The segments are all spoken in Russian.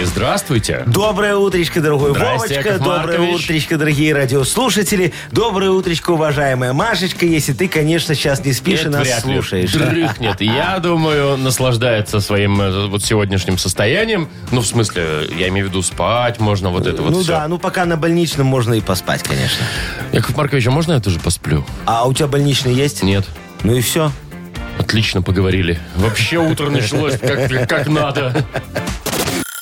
И здравствуйте. Доброе утречко, дорогой Здрасте, Вовочка. Яков Доброе Маркович. утречко, дорогие радиослушатели. Доброе утречко, уважаемая Машечка. Если ты, конечно, сейчас не спишь и нас вряд ли. слушаешь. Дрыхнет. Я думаю, наслаждается своим э, вот сегодняшним состоянием. Ну, в смысле, я имею в виду спать можно, вот это вот ну все. да, ну пока на больничном можно и поспать, конечно. Яков Маркович, а можно я тоже посплю? А у тебя больничный есть? Нет. Ну и все. Отлично поговорили. Вообще утро началось как, как надо.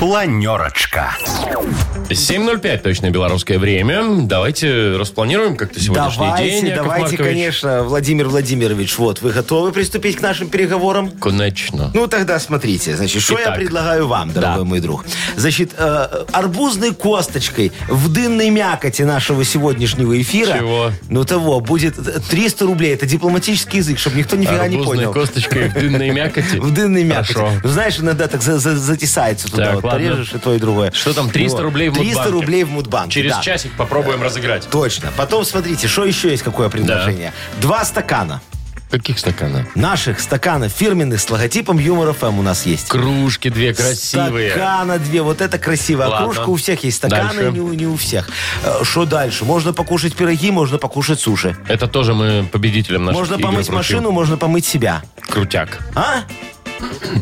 Планерочка. 7.05 точное белорусское время. Давайте распланируем как-то сегодняшний давайте, день, Яков давайте, Маркович. конечно, Владимир Владимирович, вот, вы готовы приступить к нашим переговорам? Конечно. Ну, тогда смотрите. Значит, что я предлагаю вам, дорогой Да. мой друг? Значит, э, арбузной косточкой в дынной мякоти нашего сегодняшнего эфира... Чего? Ну, того, будет 300 рублей. Это дипломатический язык, чтобы никто нифига не Арбузной понял. косточкой в дынной мякоти. В дынной мякоти. Знаешь, иногда так за- за- затесается туда. Порежешь и то, и другое. Что там, 300 Вот. рублей в 300 Мудбанке? рублей в Мудбанке, Через да. часик попробуем разыграть. Точно. Потом, смотрите, что еще есть, какое предложение. Два стакана. Каких стаканов? Наших стаканов фирменных с логотипом Юмор ФМ у нас есть. Кружки две красивые. Стакана две, вот это красиво. Ладно. кружка у всех есть, стаканы Дальше. не, у- не у всех. Э, Что дальше? Можно покушать пироги, можно покушать суши. Это тоже мы победителям наших можно игр помыть вручим. машину, можно помыть себя. Крутяк. А?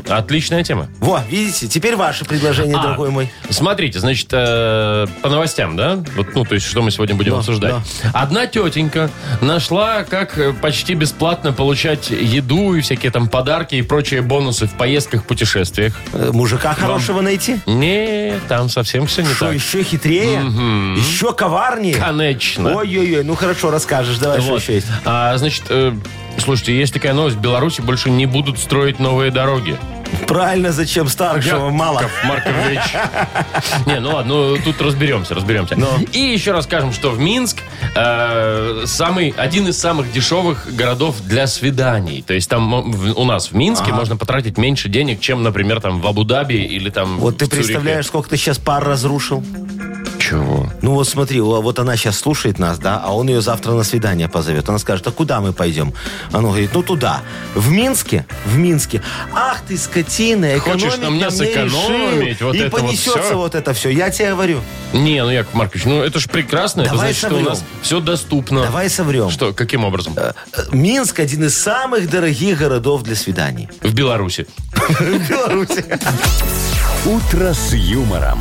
Отличная тема. Во, видите, теперь ваше предложение, А, дорогой мой. Смотрите, значит, э, по новостям, да? Вот, ну, то есть, что мы сегодня будем Да, обсуждать. Одна тетенька нашла, как э, почти бесплатно получать еду и всякие там подарки и прочие бонусы в поездках, путешествиях. Э, Мужика хорошего найти? Не, там совсем все не Что, так. еще хитрее? Еще коварнее? Конечно. Ой-ой-ой, ну хорошо, расскажешь. Давай, что Вот. еще есть? А, значит, э, слушайте, есть такая новость. В Беларуси больше не будут строить новые дороги. Правильно, зачем старшего мало? Яков Маркович. Не, ну ладно, ну, тут разберемся, разберемся. И еще расскажем, что в Минск э, самый, один из самых дешевых городов для свиданий. То есть там в- у нас в Минске можно потратить меньше денег, чем, например, там в Абу-Даби или там Вот ты Цюрихе. представляешь, сколько ты сейчас пар разрушил? Чего? Ну вот смотри, вот она сейчас слушает нас, да, а он ее завтра на свидание позовет. Она скажет, а куда мы пойдем? Она говорит, ну туда. В Минске? В Минске. Ах ты, скотина, экономить Хочешь на мне сэкономить? решил. Вот И это вот понесется всё? вот это все. Я тебе говорю. Не, ну, Яков Маркович, ну это же прекрасно. это Давай значит, что у соврем. нас все доступно. Давай соврем. Что, каким образом? Э, э, Минск один из самых дорогих городов для свиданий. В Беларуси. В Беларуси. «Утро с юмором»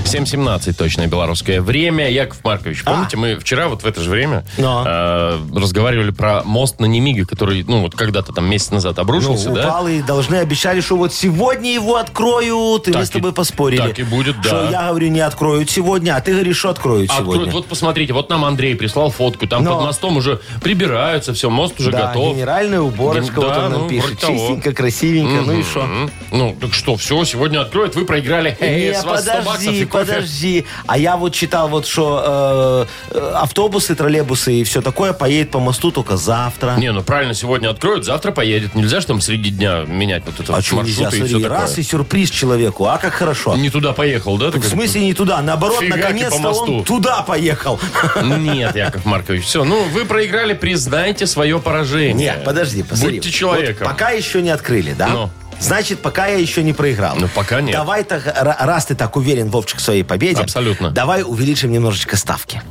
7.17 точное белорусское время. Яков Маркович, помните, мы вчера вот в это же время Но. э, разговаривали про мост на Немиге, который, ну, вот когда-то там месяц назад Ну, обрушился, да? упал и должны обещали, что вот сегодня его откроют, и Так мы с и- тобой поспорили. так и будет, да. Что я говорю, не откроют сегодня, а ты говоришь, что откроют Откроют. сегодня. Вот посмотрите, вот нам Андрей прислал фотку, там Но. под мостом уже прибираются, все, мост уже да, готов. генеральная уборочка, Ген- вот да, он нам ну, пишет. вроде того. Чистенько, красивенько, ну и что? М, Ну, так что, все, сегодня откроют, вы проиграли. Э, Не, с вас 100 баксов подожди, и кофе. Подожди. А я вот читал, вот что э, автобусы, троллейбусы и все такое поедет по мосту только завтра. Не, ну правильно, сегодня откроют, завтра поедет. Нельзя же там среди дня менять вот это а что нельзя, и смотри, все такое. раз и сюрприз человеку, а как хорошо. Не туда поехал, да? ты В смысле не туда, наоборот, Фигаки наконец-то он туда поехал. Нет, Яков Маркович, все. Ну, вы проиграли, признайте свое поражение. Нет, подожди, посмотри. Будьте человеком. Вот пока еще не открыли, да? Ну. Значит, пока я еще не проиграл. Ну, пока нет. Давай так, ра- раз ты так уверен, Вовчик, в своей победе. Абсолютно. Давай увеличим немножечко ставки.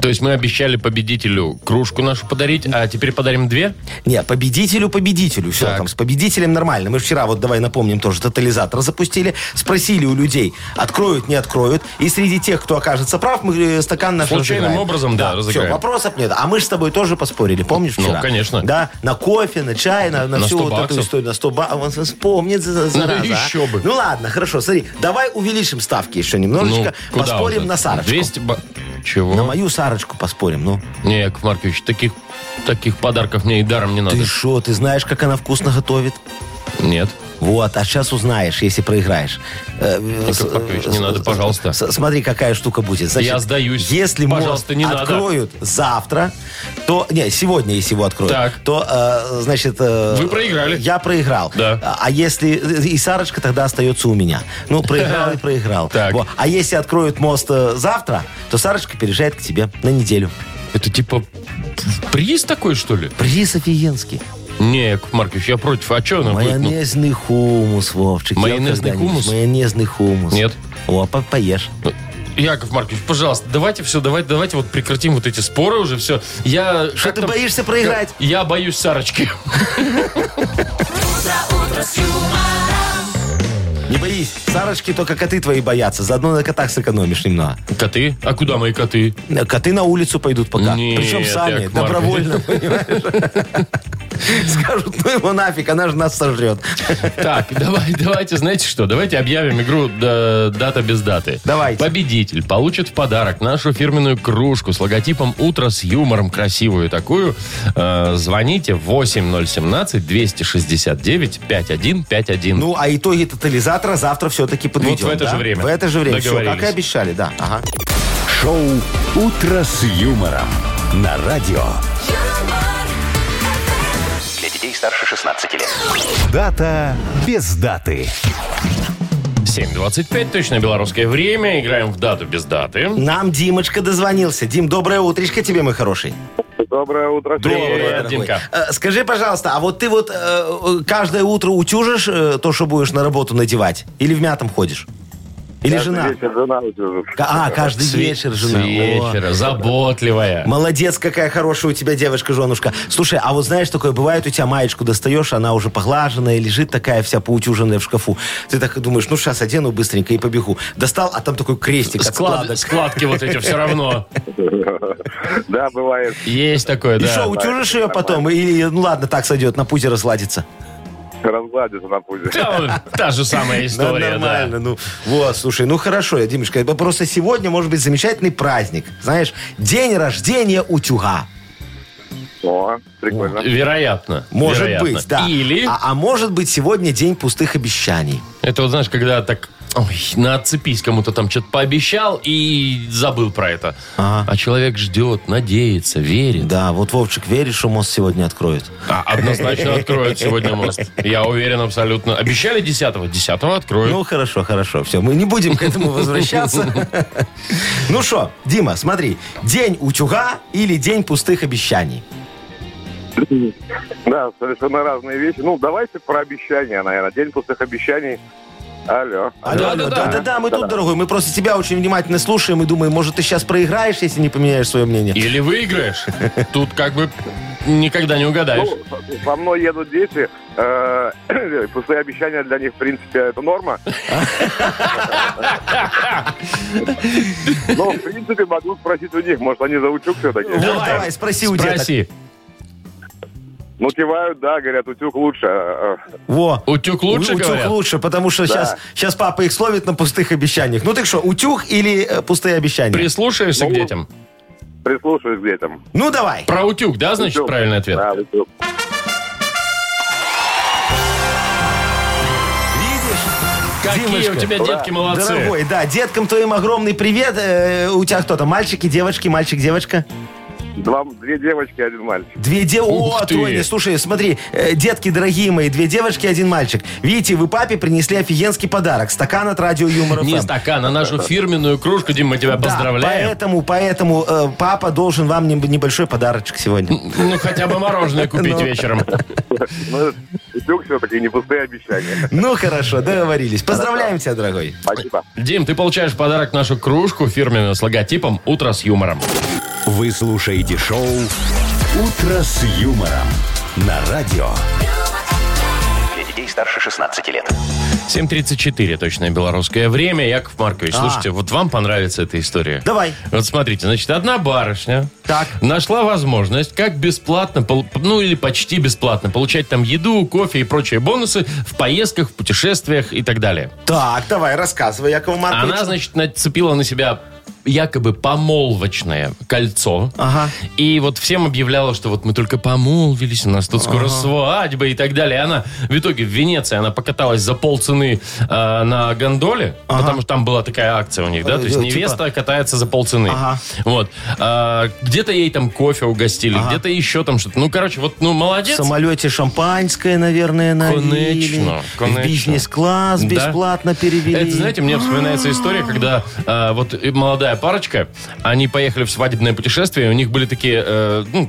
То есть мы обещали победителю кружку нашу подарить, а теперь подарим две? Не, победителю победителю. Все, Так. там с победителем нормально. Мы ж вчера, вот давай напомним, тоже тотализатор запустили. Спросили у людей, откроют, не откроют. И среди тех, кто окажется прав, мы э, стакан наш Случайным разыграем. образом, да, разыграем. Все, вопросов нет. А мы же с тобой тоже поспорили, помнишь Ну, вчера? конечно. Да, на кофе, на чай, на, на, На всю 100 вот эту баксов. историю. На 100 баксов. Он вспомнит, за- зараза, а. еще бы. Ну ладно, хорошо, смотри. Давай увеличим ставки еще немножечко. Ну, куда поспорим уже? на Сарочку. 200 ба- Чего? На мою Сарочку поспорим, ну. Не, Яков Маркович, таких, таких подарков мне и даром не надо. Ты что, ты знаешь, как она вкусно готовит? Нет. Вот, а сейчас узнаешь, если проиграешь. Э, Яков Маркович, не надо, пожалуйста. с- Смотри, какая штука будет. Я сдаюсь. Если Пожалуйста, мост не надо. откроют завтра, то... Не, сегодня, если его откроют, Так. то, э, значит... э, Вы проиграли. Я проиграл. Да. А а если... И Сарочка тогда остается у меня. Ну, проиграл и проиграл. Так. Во. А если откроют мост э, завтра, то Сарочка переезжает к тебе на неделю. Это типа приз такой, что ли? Приз офигенский. Не, Яков Маркович, я против. А что она будет? Ну, Майонезный хумус, Вовчик. Ел Майонезный когда-нибудь? хумус? Майонезный хумус. Нет. О, по- поешь. ну, Яков Маркович, пожалуйста, давайте все, давайте, давайте вот прекратим вот эти споры уже, все. Я Что ты боишься проиграть? Я боюсь Сарочки. Не боись. Сарочки только коты твои боятся. Заодно на котах сэкономишь немного. Коты? А куда мои коты? Коты на улицу пойдут пока. Нет, Причем сами, Яков добровольно, понимаешь? Скажут, ну его нафиг, она же нас сожрет. Так, давай, давайте, знаете что? Давайте объявим игру да, «Дата без даты». Давайте. Победитель получит в подарок нашу фирменную кружку с логотипом «Утро с юмором». Красивую такую. Э, звоните 8017-269-5151. Ну, а итоги тотализатора завтра все-таки подведем. в это да? же время. В это же время. Все, как и обещали, да. Ага. Шоу «Утро с юмором» на радио. Для детей старше 16 лет. Дата без даты. 7.25, точно белорусское время. Играем в дату без даты. Нам Димочка дозвонился. Дим, доброе утречко тебе, мой хороший. Доброе утро. Дорогой. Димка. Э, Скажи, пожалуйста, а вот ты вот э, каждое утро утюжишь э, то, что будешь на работу надевать? Или в мятом ходишь? Или жена? Вечер жена. К- А, каждый С вечер жена. С вечера, заботливая. О, Молодец, какая хорошая у тебя девочка, женушка. Слушай, а вот знаешь, такое бывает, у тебя маечку достаешь, она уже поглаженная, лежит такая вся поутюженная в шкафу. Ты так думаешь, ну сейчас одену быстренько и побегу. Достал, а там такой крестик Склад- складки вот эти все равно. Да, бывает. Есть такое, И что, да. утюжишь ее потом? Или, ну ладно, так сойдет, на пузе разладится? Разгладится на пузе. Да, Та же самая история, да. нормально, ну. Вот, слушай, ну хорошо, Димочка, это просто сегодня может быть замечательный праздник. Знаешь, день рождения утюга. О, прикольно. Вероятно. Может вероятно. быть, да. Или, А, а может быть сегодня день пустых обещаний. Это вот знаешь, когда так, ой, на отцепись кому-то там что-то пообещал и забыл про это. Ага. А человек ждет, надеется, верит. Да, вот Вовчик, веришь, что мост сегодня откроет? А, однозначно откроют сегодня мост. Я уверен абсолютно. Обещали 10-го? 10-го откроют. Ну, хорошо, хорошо. Все, мы не будем к этому возвращаться. Ну что, Дима, смотри. День утюга или день пустых обещаний? Да, совершенно разные вещи. Ну, давайте про обещания, наверное. День пустых обещаний. Алло. Алло, Да, алло, да, да. да-да-да, мы тут, дорогой, мы просто тебя очень внимательно слушаем и думаем, может, ты сейчас проиграешь, если не поменяешь свое мнение. Или выиграешь. Тут как бы никогда не угадаешь. Ну, со- мной едут дети. э, Пустые обещания для них, в принципе, это норма. Но, в принципе, могу спросить у них, может, они за утюг все-таки. Давай, спроси у деток. Спроси. Ну, кивают, да, говорят, утюг лучше. Э, Во. Утюг лучше, У- утюг говорят? лучше, потому что сейчас, сейчас папа их словит на пустых обещаниях. Ну так что, утюг или э, пустые обещания? Прислушаешься к Ну, детям? Прислушаюсь к детям. Ну давай. Про утюг, да, значит, Утюг. правильный ответ? Да, утюг. Видишь? Какие Димочка, у тебя детки молодцы. Дорогой, да, деткам твоим огромный привет. Э, у тебя кто-то, мальчики, девочки, мальчик, девочка? Два, две девочки, один мальчик. Две девочки. О, ты. тройня, слушай, смотри, э, детки дорогие мои, две девочки, один мальчик. Видите, вы папе принесли офигенский подарок. Стакан от радио Юмор Не стакан, а нашу фирменную кружку, Дим, мы тебя Да, поздравляем. поэтому, поэтому э, папа должен вам неб- небольшой подарочек сегодня. Ну, хотя бы мороженое купить Ну. вечером. Ну, все-таки не пустые обещания. Ну хорошо, договорились. Поздравляем тебя, дорогой. Спасибо. Дим, ты получаешь подарок нашу кружку фирменную с логотипом «Утро с юмором». Вы слушаете шоу «Утро с юмором» на радио. Для детей старше 16 лет. 7.34, точное белорусское время. Яков Маркович, А. слушайте, вот вам понравится эта история. Давай. Вот смотрите, значит, одна барышня Так. нашла возможность, как бесплатно, пол- ну или почти бесплатно, получать там еду, кофе и прочие бонусы в поездках, в путешествиях и так далее. Так, давай, рассказывай, Яков Маркович. Она, значит, нацепила на себя якобы помолвочное кольцо. Ага. И вот всем объявляла, что вот мы только помолвились, у нас тут скоро свадьба и так далее. И она в итоге в Венеции, она покаталась за полцены э, на гондоле, потому что там была такая акция у них, да? То есть Э, невеста катается за полцены. Ага. Вот. А, где-то ей там кофе угостили, где-то еще там что-то. Ну, короче, вот, ну, В молодец. самолете шампанское, наверное, налили. Конечно, В конечно. бизнес-класс Да. бесплатно перевели. Это, знаете, мне вспоминается история, когда э, вот и молодая парочка, они поехали в свадебное путешествие, у них были такие, э, ну,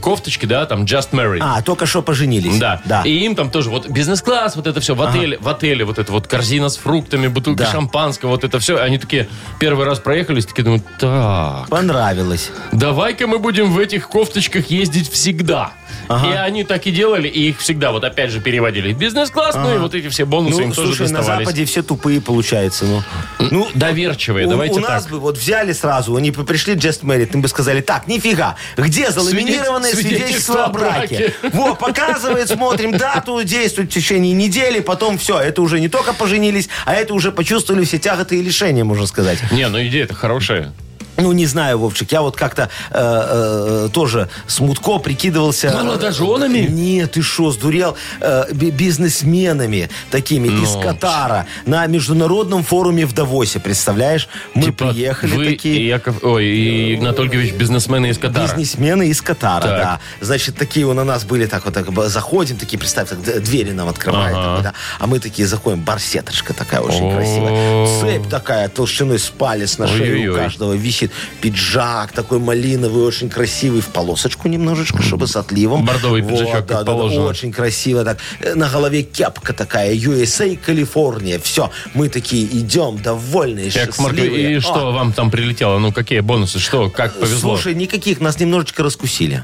кофточки, да, там, just married. А, только что поженились. Да. Да. И им там тоже вот бизнес-класс, вот это все в отеле, в отеле вот это вот корзина с фруктами, бутылка Да. шампанского, вот это все. Они такие первый раз проехались, такие думают, так, Понравилось. давай-ка мы будем в этих кофточках ездить всегда. Ага. И они так и делали, и их всегда вот опять же переводили в бизнес-класс, ну и вот эти все бонусы Ну, им тоже слушай, на доставались. Западе все тупые, получается. Ну, ну Доверчивые, у, давайте у нас так. бы вот взяли сразу, они бы пришли Just Married, им бы сказали, так, нифига, где заламинированное Свидетель- свидетельство о браке? Вот, показывает, смотрим дату, действует в течение недели, потом все, это уже не только поженились, а это уже почувствовали все тяготы и лишения, можно сказать. Не, ну идея-то хорошая. Ну, не знаю, Вовчик, я вот как-то э, э, тоже смутко прикидывался... Молодоженами? Нет, ты что, сдурел? Э, би- бизнесменами такими из Ну. Катара на международном форуме в Давосе, представляешь? Мы Типа приехали вы такие... и Яков, ой, и Игнат Ольгович бизнесмены из Катара. Бизнесмены из Катара, Так. да. Значит, такие у нас были так вот, так, заходим, такие, представь, так, двери нам открывают, Ага. такой, да. а мы такие заходим, барсеточка такая очень красивая, цепь такая толщиной с палец на шее у каждого висит, пиджак такой малиновый, очень красивый, в полосочку немножечко, чтобы с отливом. Бордовый Вот, пиджачок, да, да, да, очень красиво так. Э, На голове кепка такая, USA, Калифорния, все. Мы такие идем, довольные, Маркович, счастливые. и О, что вам там прилетело? Ну, какие бонусы? Что, как повезло? Слушай, никаких, нас немножечко раскусили.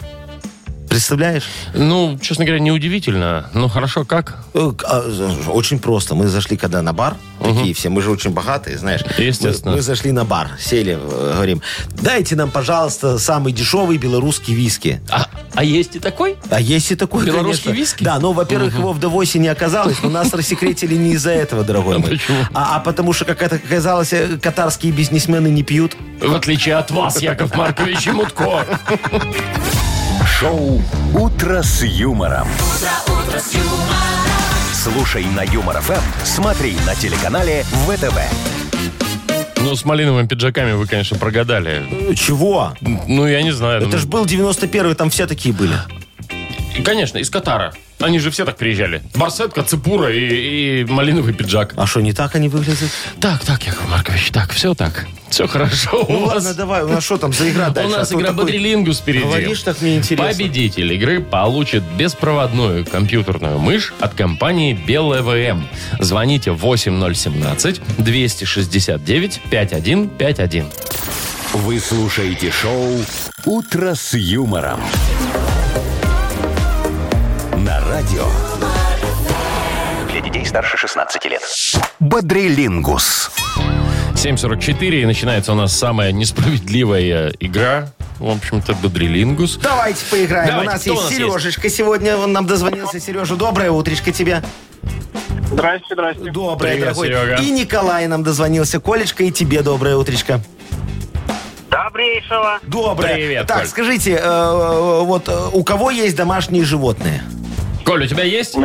Представляешь? Ну, честно говоря, неудивительно. Ну, хорошо, как? Э, а, Очень просто. Мы зашли когда на бар, такие все, мы же очень богатые, знаешь. Естественно. Мы, мы зашли на бар, сели, э, говорим, дайте нам, пожалуйста, самый дешевый белорусский виски. А, а есть и такой? А есть и такой, Белорусский конечно. виски? Да, но, во-первых, его в Давосе не оказалось, но нас рассекретили не из-за этого, дорогой мой. А, а потому что, как это оказалось, э, катарские бизнесмены не пьют. В отличие от вас, Яков Маркович и Мутко. Шоу «Утро с юмором». Слушай на Юмор ФМ, смотри на телеканале ВТВ. Ну, с малиновыми пиджаками вы, конечно, прогадали. Э, Чего? Ну, я не знаю. Это же был 91-й, там все такие были. Конечно, из Катара. Они же все так приезжали. Барсетка, цепура и, и малиновый пиджак. А что, не так они выглядят? Так, так, Яков Маркович, так, все так. Все хорошо Ну у вас. ладно, давай, у нас что там за игра У дальше? нас А то игра такой- Бодрилингус впереди. Говоришь, так мне интересно. Победитель игры получит беспроводную компьютерную мышь от компании Белая ВМ. Звоните 8017-269-5151. Вы слушаете шоу «Утро с юмором». На радио Для детей старше 16 лет. «Бодрилингус». 7.44 и начинается у нас самая несправедливая игра. В общем-то, Бодрилингус. Давайте поиграем. Давайте, у нас кто у есть нас Сережечка сегодня. Он нам дозвонился. Сережа, доброе утречко тебе. Здрасте, здрасте. Доброе, Привет, дорогой. Серега. И Николай нам дозвонился. Колечка, и тебе доброе утречко. Добрейшего. Доброе. Привет, Так, Коль. скажите, э, вот э, у кого есть домашние животные? Коль, у тебя есть?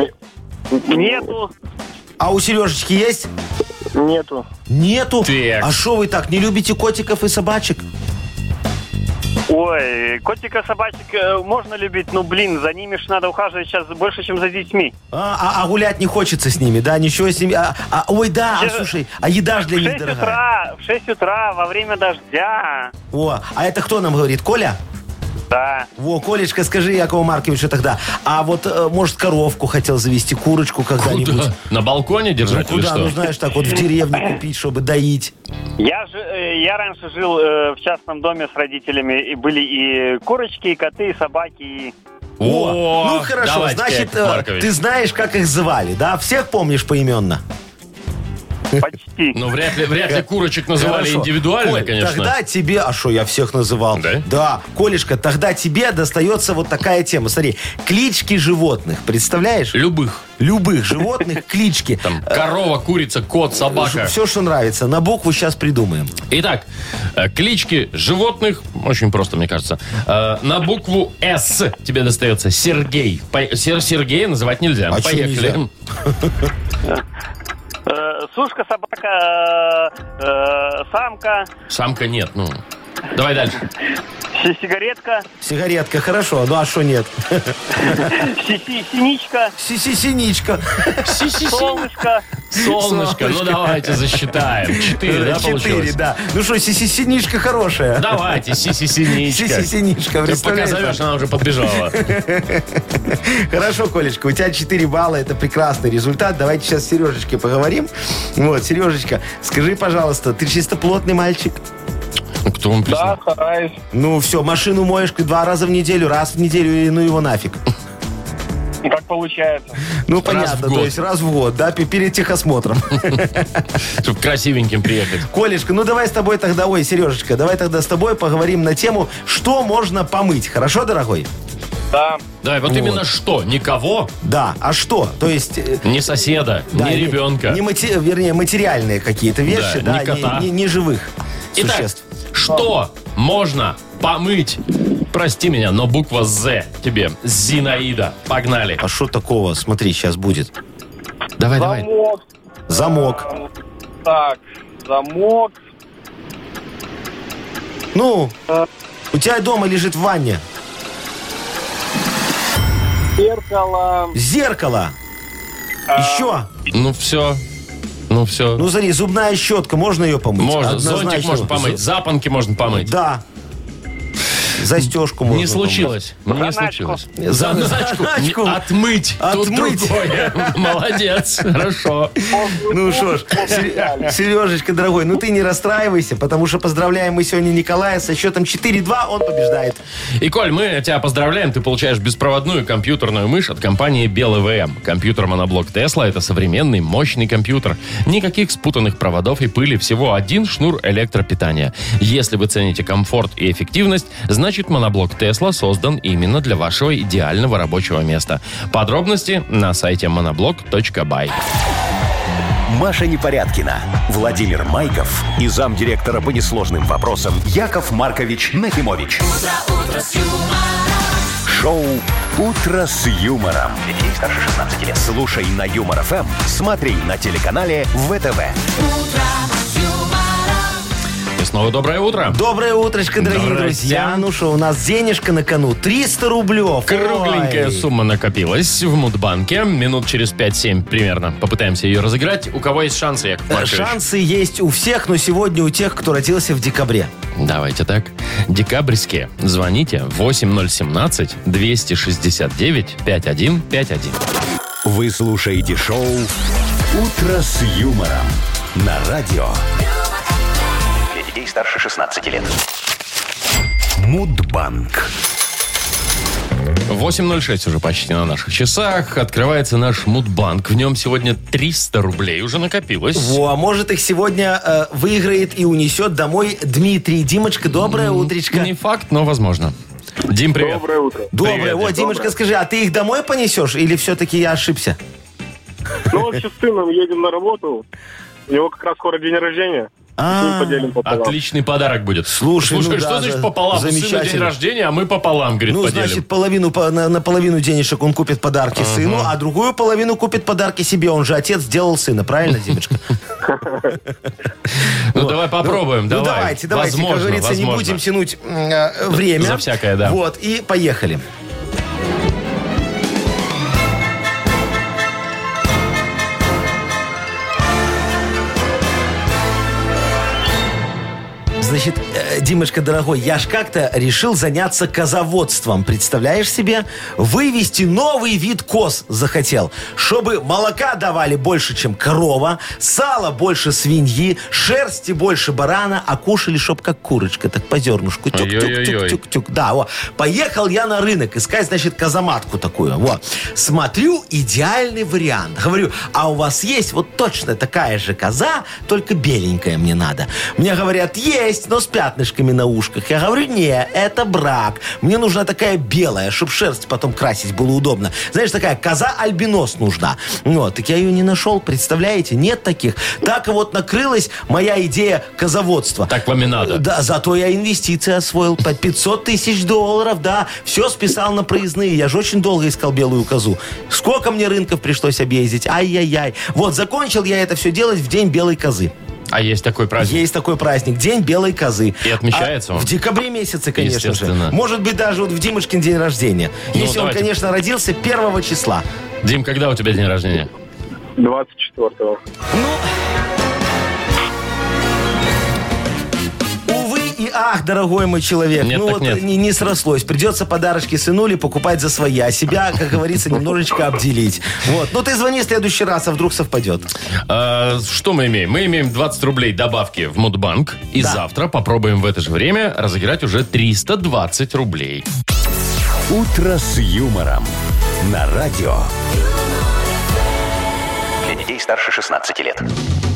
Нету. А у Сережечки есть? Нету. Нету. Так. А что вы так, не любите котиков и собачек? Ой, котика, собачек э, можно любить, но, блин, за ними ж надо ухаживать сейчас больше, чем за детьми. А, а- а гулять не хочется с ними, да? Ничего с ними. А, а- ой, да, а, слушай, а еда ж для В них 6 дорогая. утра, в 6 утра, во время дождя. О, а это кто нам говорит? Коля? Да. Во, Колечка, скажи Якову Марковичу тогда. А вот, э, может, коровку хотел завести, курочку когда-нибудь? Куда? На балконе Ну, держать или куда? что? Ну, знаешь, так вот в деревне купить, чтобы доить. Я, же, э, я раньше жил э, в частном доме с родителями, и были и курочки, и коты, и собаки, и... О, ну, хорошо, давайте, значит, э, ты знаешь, как их звали, да? Всех помнишь поименно? Почти. Ну, вряд ли, вряд ли курочек называли Хорошо. индивидуально, Коль, конечно. Тогда тебе... А что, я всех называл? Да? Да. Колешка, тогда тебе достается вот такая тема. Смотри, клички животных, представляешь? Любых. Любых животных, клички. Там корова, курица, кот, собака. Все, что нравится. На букву сейчас придумаем. Итак, э, клички животных, очень просто, мне кажется. Э, На букву «С» тебе достается Сергей. Сергея называть нельзя. А Поехали. нельзя? Э, Сушка, собака, э, э, самка, Самка нет, ну. Давай дальше. си- сигаретка, Сигаретка, хорошо. Ну а что нет? си- си- синичка, Си-си-синичка. солнышко. Солнышко. Ну, давайте засчитаем. Четыре, да, Четыре, да. Ну что, си-си-синичка хорошая. Давайте, сиси-синичка. Си-си-синичка, Ты пока зовешь, она уже подбежала. Хорошо, Колечка, у тебя 4 балла, это прекрасный результат. Давайте сейчас с Сережечкой поговорим. Вот, Сережечка, скажи, пожалуйста, ты чистоплотный мальчик? Ну, Кто вам признал? Да, стараюсь. Ну все, машину моешь два раза в неделю, раз в неделю, и ну его нафиг. Как получается. Ну понятно, то есть раз в год, да, пе- перед техосмотром. Чтобы красивеньким приехать. Колешка, ну давай с тобой тогда, ой, Сережечка, давай тогда с тобой поговорим на тему, что можно помыть. Хорошо, дорогой? Да. Давай, вот именно что? Никого? Да, а что? То есть... э, Ни соседа, да, ни ребенка. Не, мати- вернее, материальные какие-то вещи, Да, да, ни кота. не, не- не живых Итак, существ. Что можно помыть? Прости меня, но буква «З» тебе. Зинаида. Погнали. А что такого? Смотри, сейчас будет. Давай, давай. Замок. Замок. Так, замок. Ну, у тебя дома лежит в ванне Зеркало. зеркало. Еще. Ну все. Ну все. Ну, смотри, зубная щетка, можно ее помыть? можно. Зонтик Однозначно. можно помыть. Запонки можно помыть. Да. Застежку можно Не случилось. Не Заначку. случилось. За- Заначку. Не- Отмыть. Отмыть. Молодец. Хорошо. Ну что ж, Сер- Сережечка, дорогой, ну ты не расстраивайся, потому что поздравляем мы сегодня Николая со счетом 4-2, он побеждает. И, Коль, мы тебя поздравляем. Ты получаешь беспроводную компьютерную мышь от компании Белый ВМ. Компьютер моноблок Тесла – это современный, мощный компьютер. Никаких спутанных проводов и пыли, всего один шнур электропитания. Если вы цените комфорт и эффективность, значит моноблок Тесла создан именно для вашего идеального рабочего места. Подробности на сайте monoblock.by. Маша Непорядкина, Владимир Майков и замдиректора по несложным вопросам Яков Маркович Нахимович. Шоу Утро с юмором. Детей старше 16 лет. Слушай на юмор ФМ, смотри на телеканале ВТВ. И снова доброе утро. Доброе утрочко, дорогие Здрасте. друзья. Ну что, у нас денежка на кону. 300 рублев. Кругленькая Ой. сумма накопилась в Мудбанке. Минут через 5-7 примерно. Попытаемся ее разыграть. У кого есть шансы, Яков Маркович? Шансы есть у всех, но сегодня у тех, кто родился в декабре. Давайте так. Декабрьские. Звоните 8017-269-5151. Вы слушаете шоу Утро с юмором на радио старше 16 лет. Мудбанк. 8.06 уже почти на наших часах. Открывается наш Мудбанк. В нем сегодня 300 рублей уже накопилось. Во, а может их сегодня э, выиграет и унесет домой Дмитрий. Димочка, доброе утречко. Не факт, но возможно. Дим, привет. Доброе утро. Доброе. Привет, Вот, Дим. Димочка, скажи, а ты их домой понесешь или все-таки я ошибся? Ну, вообще с сыном едем на работу. У него как раз скоро день рождения. А, поделим пополам. Отличный подарок будет. Слушай, ну что да, значит пополам? Сына день замечательно. рождения, а мы пополам, говорит, ну, поделим. значит, половину, по- на, на половину денежек он купит подарки сыну, а другую половину купит подарки себе. Он же отец сделал сына, правильно, Димочка? ну, давай попробуем, Ну, давай. давайте, давайте, возможно, как говорится, не возможно. будем тянуть м, э, время. За всякое, да. Вот, и поехали. Значит, э, Димочка, дорогой, я ж как-то решил заняться козоводством. Представляешь себе? Вывести новый вид коз захотел. Чтобы молока давали больше, чем корова, сала больше свиньи, шерсти больше барана, а кушали, чтоб как курочка, так по зернышку. Ой-ой-ой. Тюк-тюк-тюк-тюк. Да, вот. Поехал я на рынок искать, значит, казаматку такую. Вот. Смотрю, идеальный вариант. Говорю, а у вас есть вот точно такая же коза, только беленькая мне надо. Мне говорят, есть, но с пятнышками на ушках. Я говорю, не, это брак. Мне нужна такая белая, чтобы шерсть потом красить было удобно. Знаешь, такая коза-альбинос нужна. Вот, так я ее не нашел, представляете? Нет таких. Так и вот накрылась моя идея козоводства. Так вам и надо. Да, зато я инвестиции освоил по 500 тысяч долларов, да. Все списал на проездные. Я же очень долго искал белую козу. Сколько мне рынков пришлось объездить? Ай-яй-яй. Вот, закончил я это все делать в день белой козы. А есть такой праздник? Есть такой праздник, День белой козы. И отмечается А он? В декабре месяце, конечно же. Может быть, даже вот в Димочкин день рождения. Ну, Если он, давайте. конечно, родился 1 числа. Дим, когда у тебя день рождения? 24-го. Увы и ах, дорогой мой человек. Нет, ну вот нет. Не, не срослось. Придется подарочки сынули покупать за свои, а себя, как говорится, немножечко обделить. Вот. Ну ты звони в следующий раз, а вдруг совпадет. А, что мы имеем? Мы имеем 20 рублей добавки в Мудбанк. И Да. завтра попробуем в это же время разыграть уже 320 рублей. «Утро с юмором» на радио. Для детей старше 16 лет.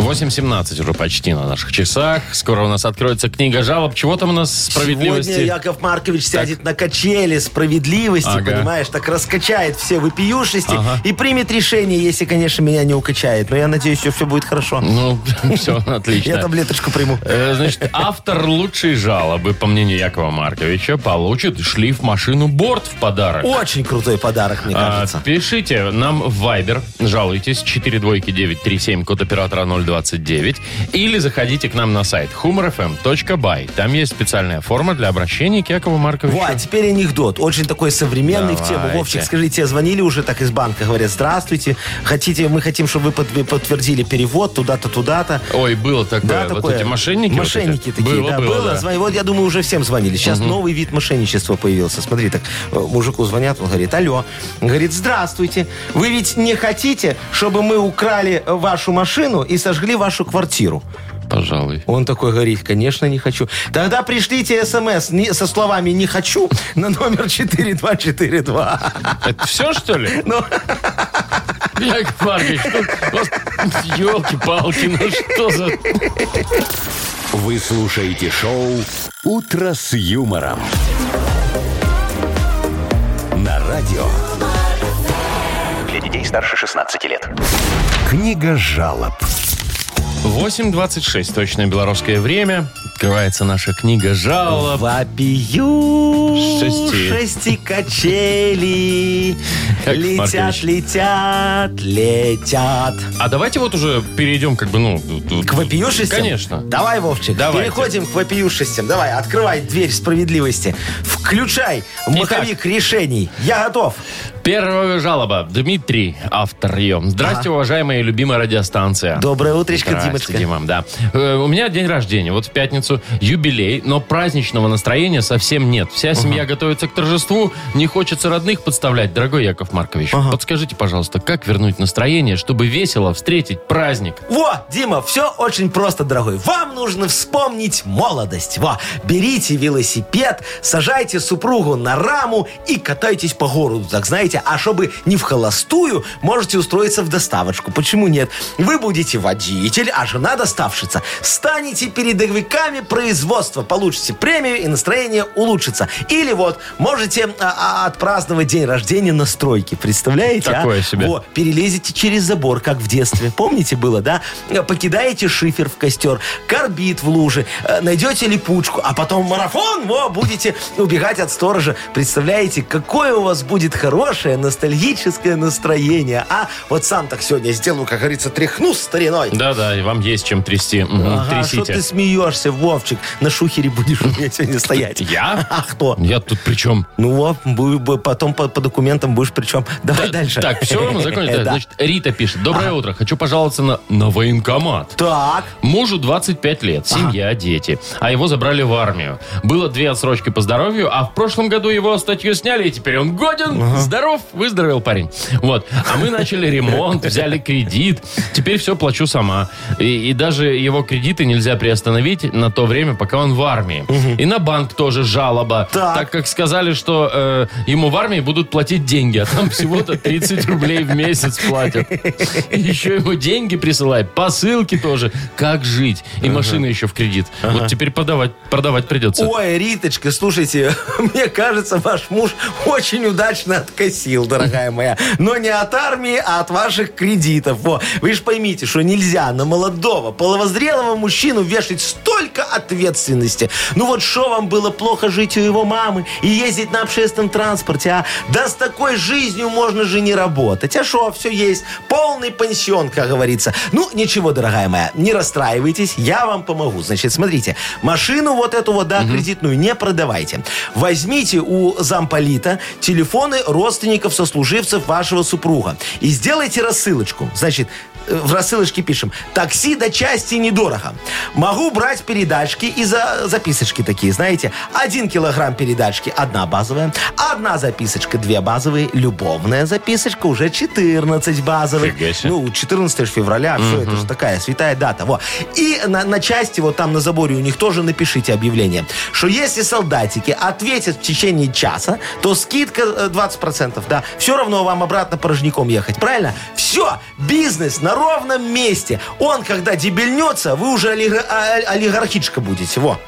8.17 уже почти на наших часах. Скоро у нас откроется книга жалоб. Чего там у нас справедливости? Сегодня Яков Маркович сядет на качели справедливости, Ага. понимаешь, так раскачает все выпиюшести Ага. и примет решение, если, конечно, меня не укачает. Но я надеюсь, что все будет хорошо. Ну, все, отлично. Я таблеточку приму. Э, Значит, автор лучшей жалобы, по мнению Якова Марковича, получит шлиф-машину «Борт» в подарок. Очень крутой подарок, мне А, кажется. Пишите нам в Viber, жалуйтесь, 4 двойки 937, код оператора 029, или заходите к нам на сайт humorfm.by. Там есть специальная форма для обращения к Якову Марковичу. Во, а теперь анекдот. Очень такой современный в тему. Давайте. Вовчик, скажите, тебе звонили уже так из банка, говорят, здравствуйте, хотите, мы хотим, чтобы вы под- подтвердили перевод туда-то, туда-то. Ой, было такое. Да, вот такое. эти мошенники. вот Мошенники эти? такие, было, да, было, да. Звони- Вот я думаю, уже всем звонили. Сейчас новый вид мошенничества появился. Смотри, так э, мужику звонят, он говорит, алло. Он говорит, здравствуйте. Вы ведь не хотите, чтобы мы украли вашу машину и сожгли вашу квартиру? Пожалуй. Он такой говорит, конечно, не хочу. Тогда пришлите смс не- со словами «не хочу» на номер 4242. Это все, что ли? Ну, Яков Маркович, елки-палки, ну что за... Вы слушаете шоу «Утро с юмором». На радио Для детей старше 16 лет. «Книга жалоб». 8.26, точное белорусское время. Открывается наша книга жалоб. Вопию Шести. шести качели Яков Летят, летят, летят А давайте вот уже перейдем как бы, ну... К вопиюшестям? Конечно. Давай, Вовчик, Давайте. переходим к вопиюшестям. Давай, открывай дверь справедливости. Включай маховик решений. Я готов. Первая жалоба. Дмитрий, автор ее. Здрасте, уважаемая и любимая радиостанция. Доброе утречко, Здрасте, Димочка. Дима, да. Э, У меня день рождения, вот в пятницу юбилей, но праздничного настроения совсем нет. Вся семья готовится к торжеству, не хочется родных подставлять. Дорогой Яков Маркович, подскажите, пожалуйста, как вернуть настроение, чтобы весело встретить праздник? Во, Дима, все очень просто, дорогой. Вам нужно вспомнить молодость. Во, берите велосипед, сажайте супругу на раму и катайтесь по городу, так знаете. А чтобы не в холостую, можете устроиться в доставочку. Почему нет? Вы будете водитель, а жена доставщица. Станете передовиками производства, получите премию и настроение улучшится. Или вот, можете а, а, отпраздновать день рождения на стройке. Представляете? а? Такое себе. Во, перелезете через забор, как в детстве. Помните, было, да? Покидаете шифер в костер, карбид в луже, э, найдете липучку, а потом марафон, во, будете убегать от сторожа. Представляете, какое у вас будет хорошее ностальгическое настроение, а? Вот сам так сегодня сделаю, как говорится, тряхну стариной. Да-да, и вам есть чем трясти. Ага, что Трясите. ты смеешься, Вовчик? На шухере будешь у меня сегодня стоять. Я? А кто? Я тут при чем? Ну, вот, потом по, по документам будешь при чем. Давай дальше. Так, все, мы закончили. Да. Значит, Рита пишет. Доброе утро. Хочу пожаловаться на, на военкомат. Так. Мужу 25 лет, семья, дети. А его забрали в армию. Было две отсрочки по здоровью, а в прошлом году его статью сняли, и теперь он годен, здоров, выздоровел парень. Вот. А мы начали ремонт, взяли кредит. Теперь все плачу сама. И, и даже его кредиты нельзя приостановить на то время, пока он в армии. И на банк тоже жалоба. Так. Так как сказали, что э, ему в армии будут платить деньги, а там всего-то 30 рублей в месяц платят. И еще ему деньги присылают, посылки тоже. Как жить? И машина еще в кредит. Вот теперь продавать, продавать придется. Ой, Риточка, слушайте, мне кажется, ваш муж очень удачно откосил, дорогая моя. Но не от армии, а от ваших кредитов. Во. Вы же поймите, что нельзя на молодого, половозрелого мужчину вешать столько ответственности. Ну вот что вам было плохо жить у его мамы и ездить на общественном транспорте, а? Да с такой жизнью можно же не работать. А что, все есть. Полный пансион, как говорится. Ну, ничего, дорогая моя, не расстраивайтесь, я вам помогу. Значит, смотрите, машину вот эту вот, да, кредитную, не продавайте. Возьмите у замполита телефоны родственников, сослуживцев вашего супруга и сделайте рассылочку. Значит, в рассылочке пишем «Такси до части недорого». Могу брать передачки и за записочки такие, знаете. Один килограмм передачки – одна базовая, одна записочка – две базовые, любовная записочка уже 14 базовых. Ну, 14 февраля, все, это же такая святая дата. Во. И на, на части, вот там на заборе у них тоже напишите объявление, что если солдатики ответят в течение часа, то скидка э, 20%, да. Все равно вам обратно порожняком ехать, правильно? Все, бизнес на ровном месте. Он, когда дебильнется, вы уже олига- а- олигархичка будете, во.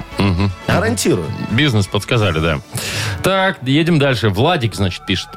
Гарантирую. Бизнес подсказали, да. Так, едем дальше. Владик, значит, пишет.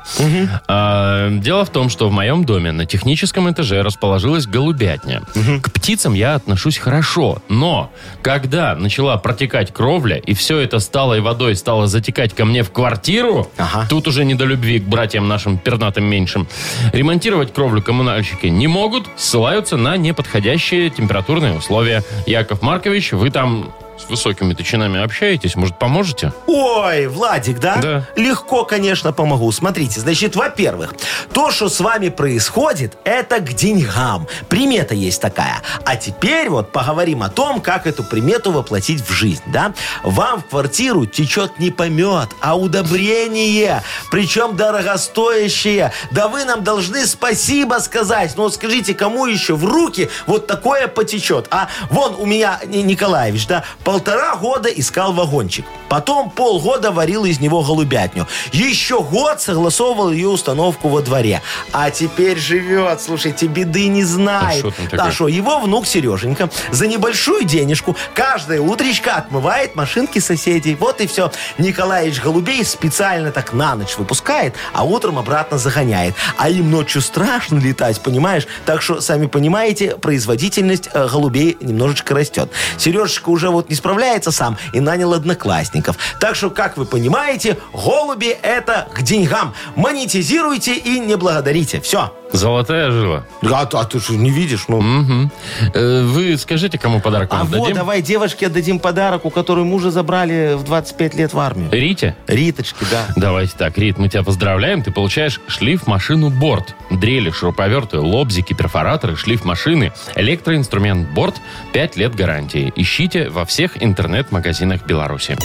А, дело в том, что в моем доме на техническом этаже расположилась голубятня. К птицам я отношусь хорошо, но когда начала протекать кровля, и все это стало и водой стало затекать ко мне в квартиру, Ага. тут уже не до любви к братьям нашим пернатым меньшим, ремонтировать кровлю коммунальщики не могут, ссылаются на неподходящие температурные условия. Яков Маркович, вы там с высокими точинами общаетесь, может, поможете? Ой, Владик, да? Да. Легко, конечно, помогу. Смотрите, значит, во-первых, то, что с вами происходит, это к деньгам. Примета есть такая. А теперь вот поговорим о том, как эту примету воплотить в жизнь, да? Вам в квартиру течет не помет, а удобрение. Причем дорогостоящее. Да вы нам должны спасибо сказать. Ну вот скажите, кому еще в руки вот такое потечет? А вон у меня Ни- Николаевич, да, полтора года искал вагончик. Потом полгода варил из него голубятню. Еще год согласовывал ее установку во дворе. А теперь живет, слушайте, беды не знает. А там А шо, его внук Сереженька за небольшую денежку каждое утречко отмывает машинки соседей. Вот и все. Николаевич Голубей специально так на ночь выпускает, а утром обратно загоняет. А им ночью страшно летать, понимаешь? Так что, сами понимаете, производительность э, голубей немножечко растет. Сережечка уже вот не справляется сам и нанял одноклассников. Так что, как вы понимаете, голуби это к деньгам. Монетизируйте и не благодарите. Все. Золотая жила. А, а ты что, не видишь? Ну, Мгм. Э, Вы скажите, кому подарок А вам вот, дадим? давай девушке отдадим подарок, у которой мужа забрали в 25 лет в армию. Рите? Риточки, да. Давайте так, Рит, мы тебя поздравляем. Ты получаешь шлиф машину Борт. Дрели, шуруповерты, лобзики, перфораторы, шлиф машины, электроинструмент Борт, 5 лет гарантии. Ищите во всех интернет-магазинах Беларуси.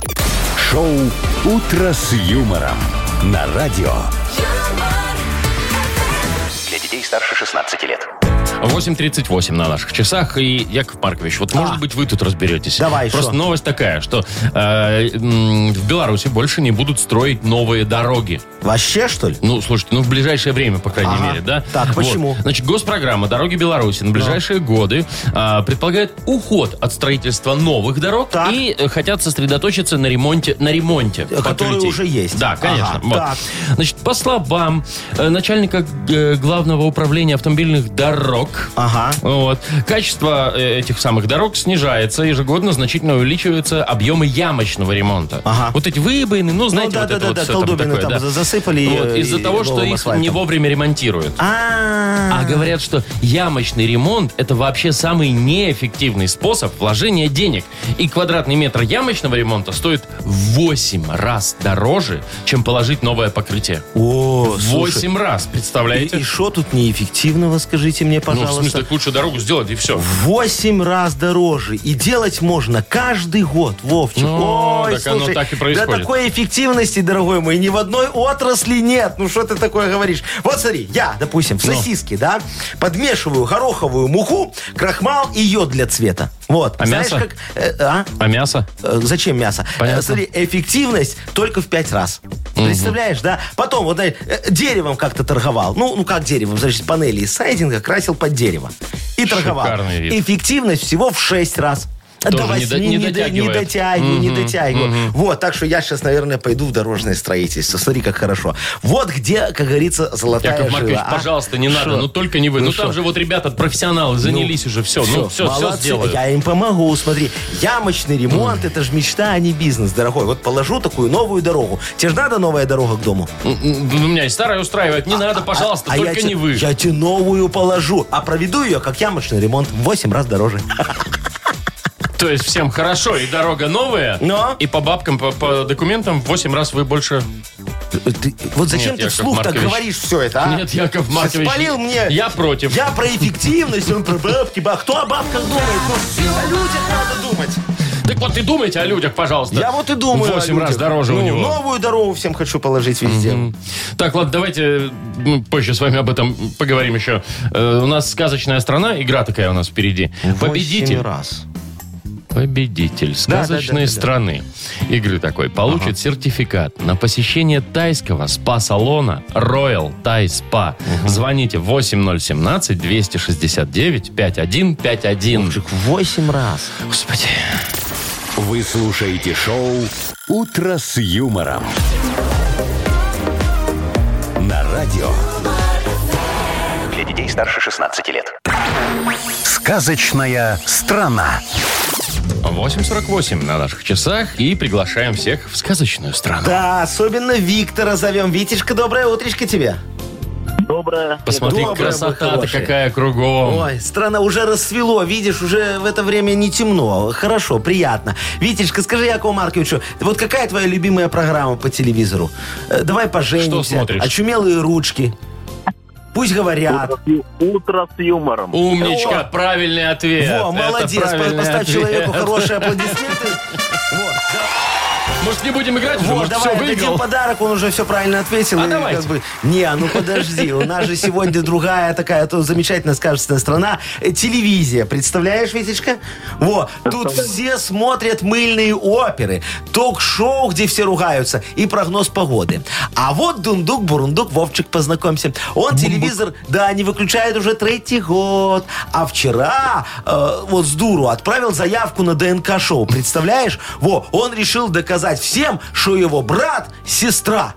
Шоу «Утро с юмором» на радио. Детей старше 16 лет. 8.38 на наших часах. И, Яков Маркович, вот, может А. быть, вы тут разберетесь. Давай, Просто шо? новость такая, что э, м, в Беларуси больше не будут строить новые дороги. Вообще, что ли? Ну, слушайте, ну в ближайшее время, по крайней Ага. мере, да? Так, Вот. почему? Значит, госпрограмма «Дороги Беларуси» на ближайшие годы а, предполагает уход от строительства новых дорог Так. и э, хотят сосредоточиться на ремонте, на ремонте Которые покрытий. уже есть. Да, конечно. Ага, Вот. так. Значит, по словам э, начальника э, главного управления автомобильных дорог дорог. Ага. Вот. Качество э, этих самых дорог снижается, ежегодно значительно увеличиваются объемы ямочного ремонта. Ага. Вот эти выбоины, ну, знаете, да, вот да, это да, вот да, всё там такое, там да. засыпали, Вот, э, Из-за того, что их асфальтом. не вовремя ремонтируют. А, А говорят, что ямочный ремонт это вообще самый неэффективный способ вложения денег. И квадратный метр ямочного ремонта стоит в 8 раз дороже, чем положить новое покрытие. О, В слушай. 8 раз, представляете? И что тут неэффективного, скажите мне, ну, в пожалуйста? смысле, лучше дорогу сделать и все. Восемь раз дороже. И делать можно каждый год, Вовчик. Ну, Ой, так оно слушай, так и происходит. Да такой эффективности, дорогой мой, ни в одной отрасли нет. Ну, что ты такое говоришь? Вот смотри, я, допустим, в Ну. сосиске, да, подмешиваю гороховую муху, крахмал и йод для цвета. Вот. А Знаешь, мясо? как... э, а? А мясо? Э, Зачем мясо? Понятно. Э, Смотри, эффективность только в пять раз. Представляешь, да? Потом, вот э, деревом как-то торговал. Ну, ну как деревом? Значит, панели из сайдинга красил под дерево. И торговал. Шикарный вид. Эффективность всего в шесть раз. Тоже До не не не, не дотягиваю, не дотягиваю. Вот, так что я сейчас, наверное, пойду в дорожное строительство. Смотри, как хорошо. Вот где, как говорится, золотая Яков Маркович, жила. а? пожалуйста, не надо. Шо? Ну только не вы. Ну, там шо? же вот ребята, профессионалы, занялись уже. Все, ну все, все молодцы. сделают. Я им помогу. Смотри, ямочный ремонт, это же мечта, а не бизнес, дорогой. Вот положу такую новую дорогу. Тебе же надо новая дорога к дому? У меня и старая устраивает. Не надо, пожалуйста, А только я не те- вы. Я тебе новую положу, а проведу ее, как ямочный ремонт, в 8 раз дороже. То есть всем хорошо, и дорога новая, Но? и по бабкам, по, по документам в 8 раз вы больше... Ты- вот зачем Нет, ты Яков вслух так говоришь все это, а? Нет, Яков Маркович, Спалил мне. я против. Я про эффективность, он про бабки. ба- Кто о бабках думает? Ну, о людях надо думать. Так вот и думайте о людях, пожалуйста. Я вот и думаю В о 8 раз дороже у Ну, него. Новую дорогу всем хочу положить везде. Так, ладно, давайте мы позже с вами об этом поговорим еще. Э, у нас сказочная страна, игра такая у нас впереди. Победитель. Восемь раз. Победитель Да, сказочной да, да, да, да. страны игры такой получит сертификат на посещение тайского спа-салона Royal Thai Spa. Звоните 8017-269-5151. Мужик, восемь раз. Господи. Вы слушаете шоу «Утро с юмором». На радио Для детей старше 16 лет. «Сказочная страна». 8.48 на наших часах и приглашаем всех в сказочную страну. Да, особенно Виктора зовем. Витечка, доброе утречко тебе. Доброе. Посмотри, Доброе, красота-то хороший. какая кругом. Ой, страна уже рассвело, видишь, уже в это время не темно. Хорошо, приятно. Витечка, скажи Якову Марковичу, вот какая твоя любимая программа по телевизору? Э, Давай поженимся. Что смотришь? Очумелые ручки. Пусть говорят. Утро с юмором. Умничка, О. правильный ответ. Во, Это молодец. правильный Поставь ответ. человеку хорошие аплодисменты. Вот, да. Может, не будем играть уже? Вот, Может, давай, все дадим выиграл? подарок, он уже все правильно ответил. А и давайте. как бы- Не, ну подожди, у нас же сегодня другая такая то замечательная сказочная страна. Э, Телевизия, представляешь, Витечка? Вот, тут все смотрят мыльные оперы, ток-шоу, где все ругаются, и прогноз погоды. А вот Дундук, Бурундук, Вовчик, познакомься. Он телевизор, да, не выключает уже третий год. А вчера, э, вот с дуру, отправил заявку на ДНК-шоу, представляешь? Во, он решил доказать всем, что его брат – сестра.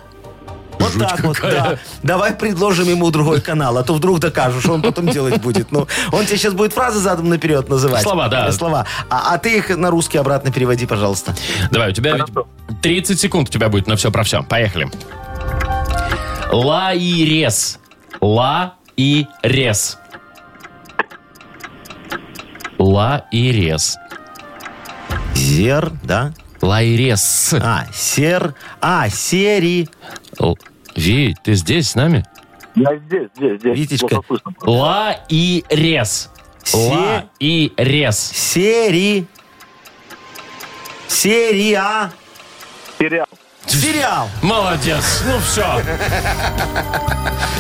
Вот Жуть так вот, какая. да. Давай предложим ему другой канал, а то вдруг докажешь, что он потом делать будет. Ну, он тебе сейчас будет фразы задом наперед называть. Слова, да. Слова. А, а ты их на русский обратно переводи, пожалуйста. Давай, у тебя ведь 30 секунд у тебя будет на все про все. Поехали. Ла и рес. Ла и рес. Ла и рес. Зер, да? Ла и рес. А, сер, а, сери. Л- Ви, ты здесь с нами? Я здесь, здесь, здесь. Витечка. Ла и рес. Ла и рес. Сери. Серия. Сериал. Молодец. Ну все.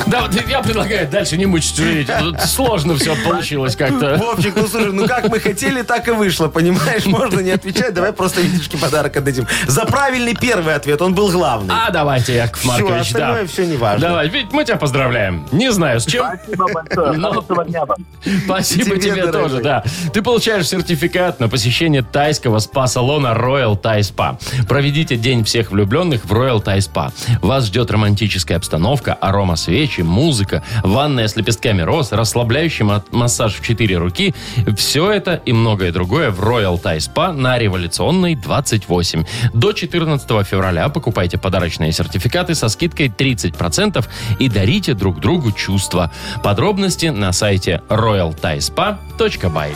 Да, вот я предлагаю дальше не мучить уже. Тут Сложно все получилось как-то. Вовчик, ну слушай, ну как мы хотели, так и вышло, понимаешь? Можно не отвечать, давай просто Витечке подарок отдадим. За правильный первый ответ, он был главный. А давайте, Яков Всё, Маркович, остальное да. все не важно. Давай, ведь мы тебя поздравляем. Не знаю, с чем. Спасибо большое. Ну. Вам. Спасибо Тебе, тебе, тоже, да. Ты получаешь сертификат на посещение тайского спа-салона Royal Thai Spa. Проведите день всех влюбленных влюбленных в Royal Thai Spa. Вас ждет романтическая обстановка, арома свечи, музыка, ванная с лепестками роз, расслабляющий ма- массаж в 4 руки. Все это и многое другое в Royal Thai Spa на Революционной 28. До 14 февраля покупайте подарочные сертификаты со скидкой 30% и дарите друг другу чувства. Подробности на сайте royalthaispa.by.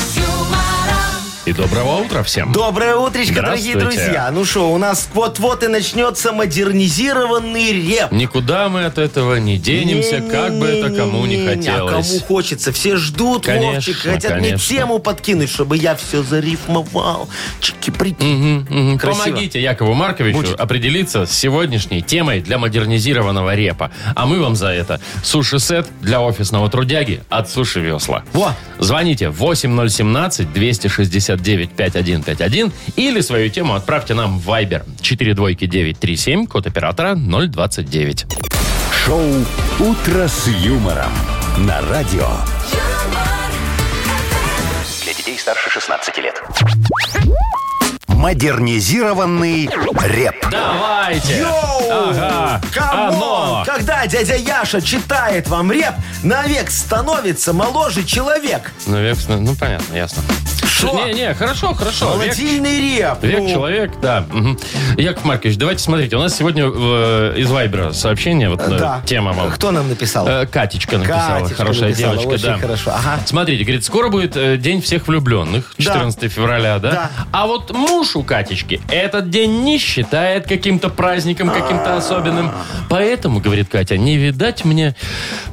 И доброго утра всем. Доброе утречко, дорогие Здравствуйте. друзья. Ну что, у нас вот-вот и начнется модернизированный реп. Никуда мы от этого не денемся, как бы это кому не. А хотелось. кому хочется. Все ждут, Конечно, Вовчик, хотят мне конечно. тему подкинуть, чтобы я все зарифмовал. Чики. Мгм, мгм. Красиво. Помогите Якову Марковичу определиться с сегодняшней темой для модернизированного репа. А мы вам за это суши-сет для офисного трудяги от Суши Весла. Во. Звоните 8017-269-5151 или свою тему отправьте нам в Viber 42937, код оператора 029. Шоу «Утро с юмором» на радио. Для детей старше 16 лет. Модернизированный реп. Давайте! Yo! Ага! Come on! Оно! Когда дядя Яша читает вам реп, навек становится моложе человек. Ну, век, ну, понятно, ясно. Шо? Не-не, хорошо, хорошо. Молодильный реп. Век Ну, человек, да. Мгм. Яков Маркович, давайте смотрите. У нас сегодня э, из Вайбера сообщение, вот э, Да. тема вам. Кто нам написал? Э, Катечка написала, Катечка хорошая написала, девочка, очень да. хорошо. Ага. Смотрите, говорит, скоро будет э, День всех влюбленных, Да. 14 февраля, да? Да. А вот муж у Катечки этот день не считает каким-то праздником, каким-то особенным. Поэтому, говорит Катя, не видать мне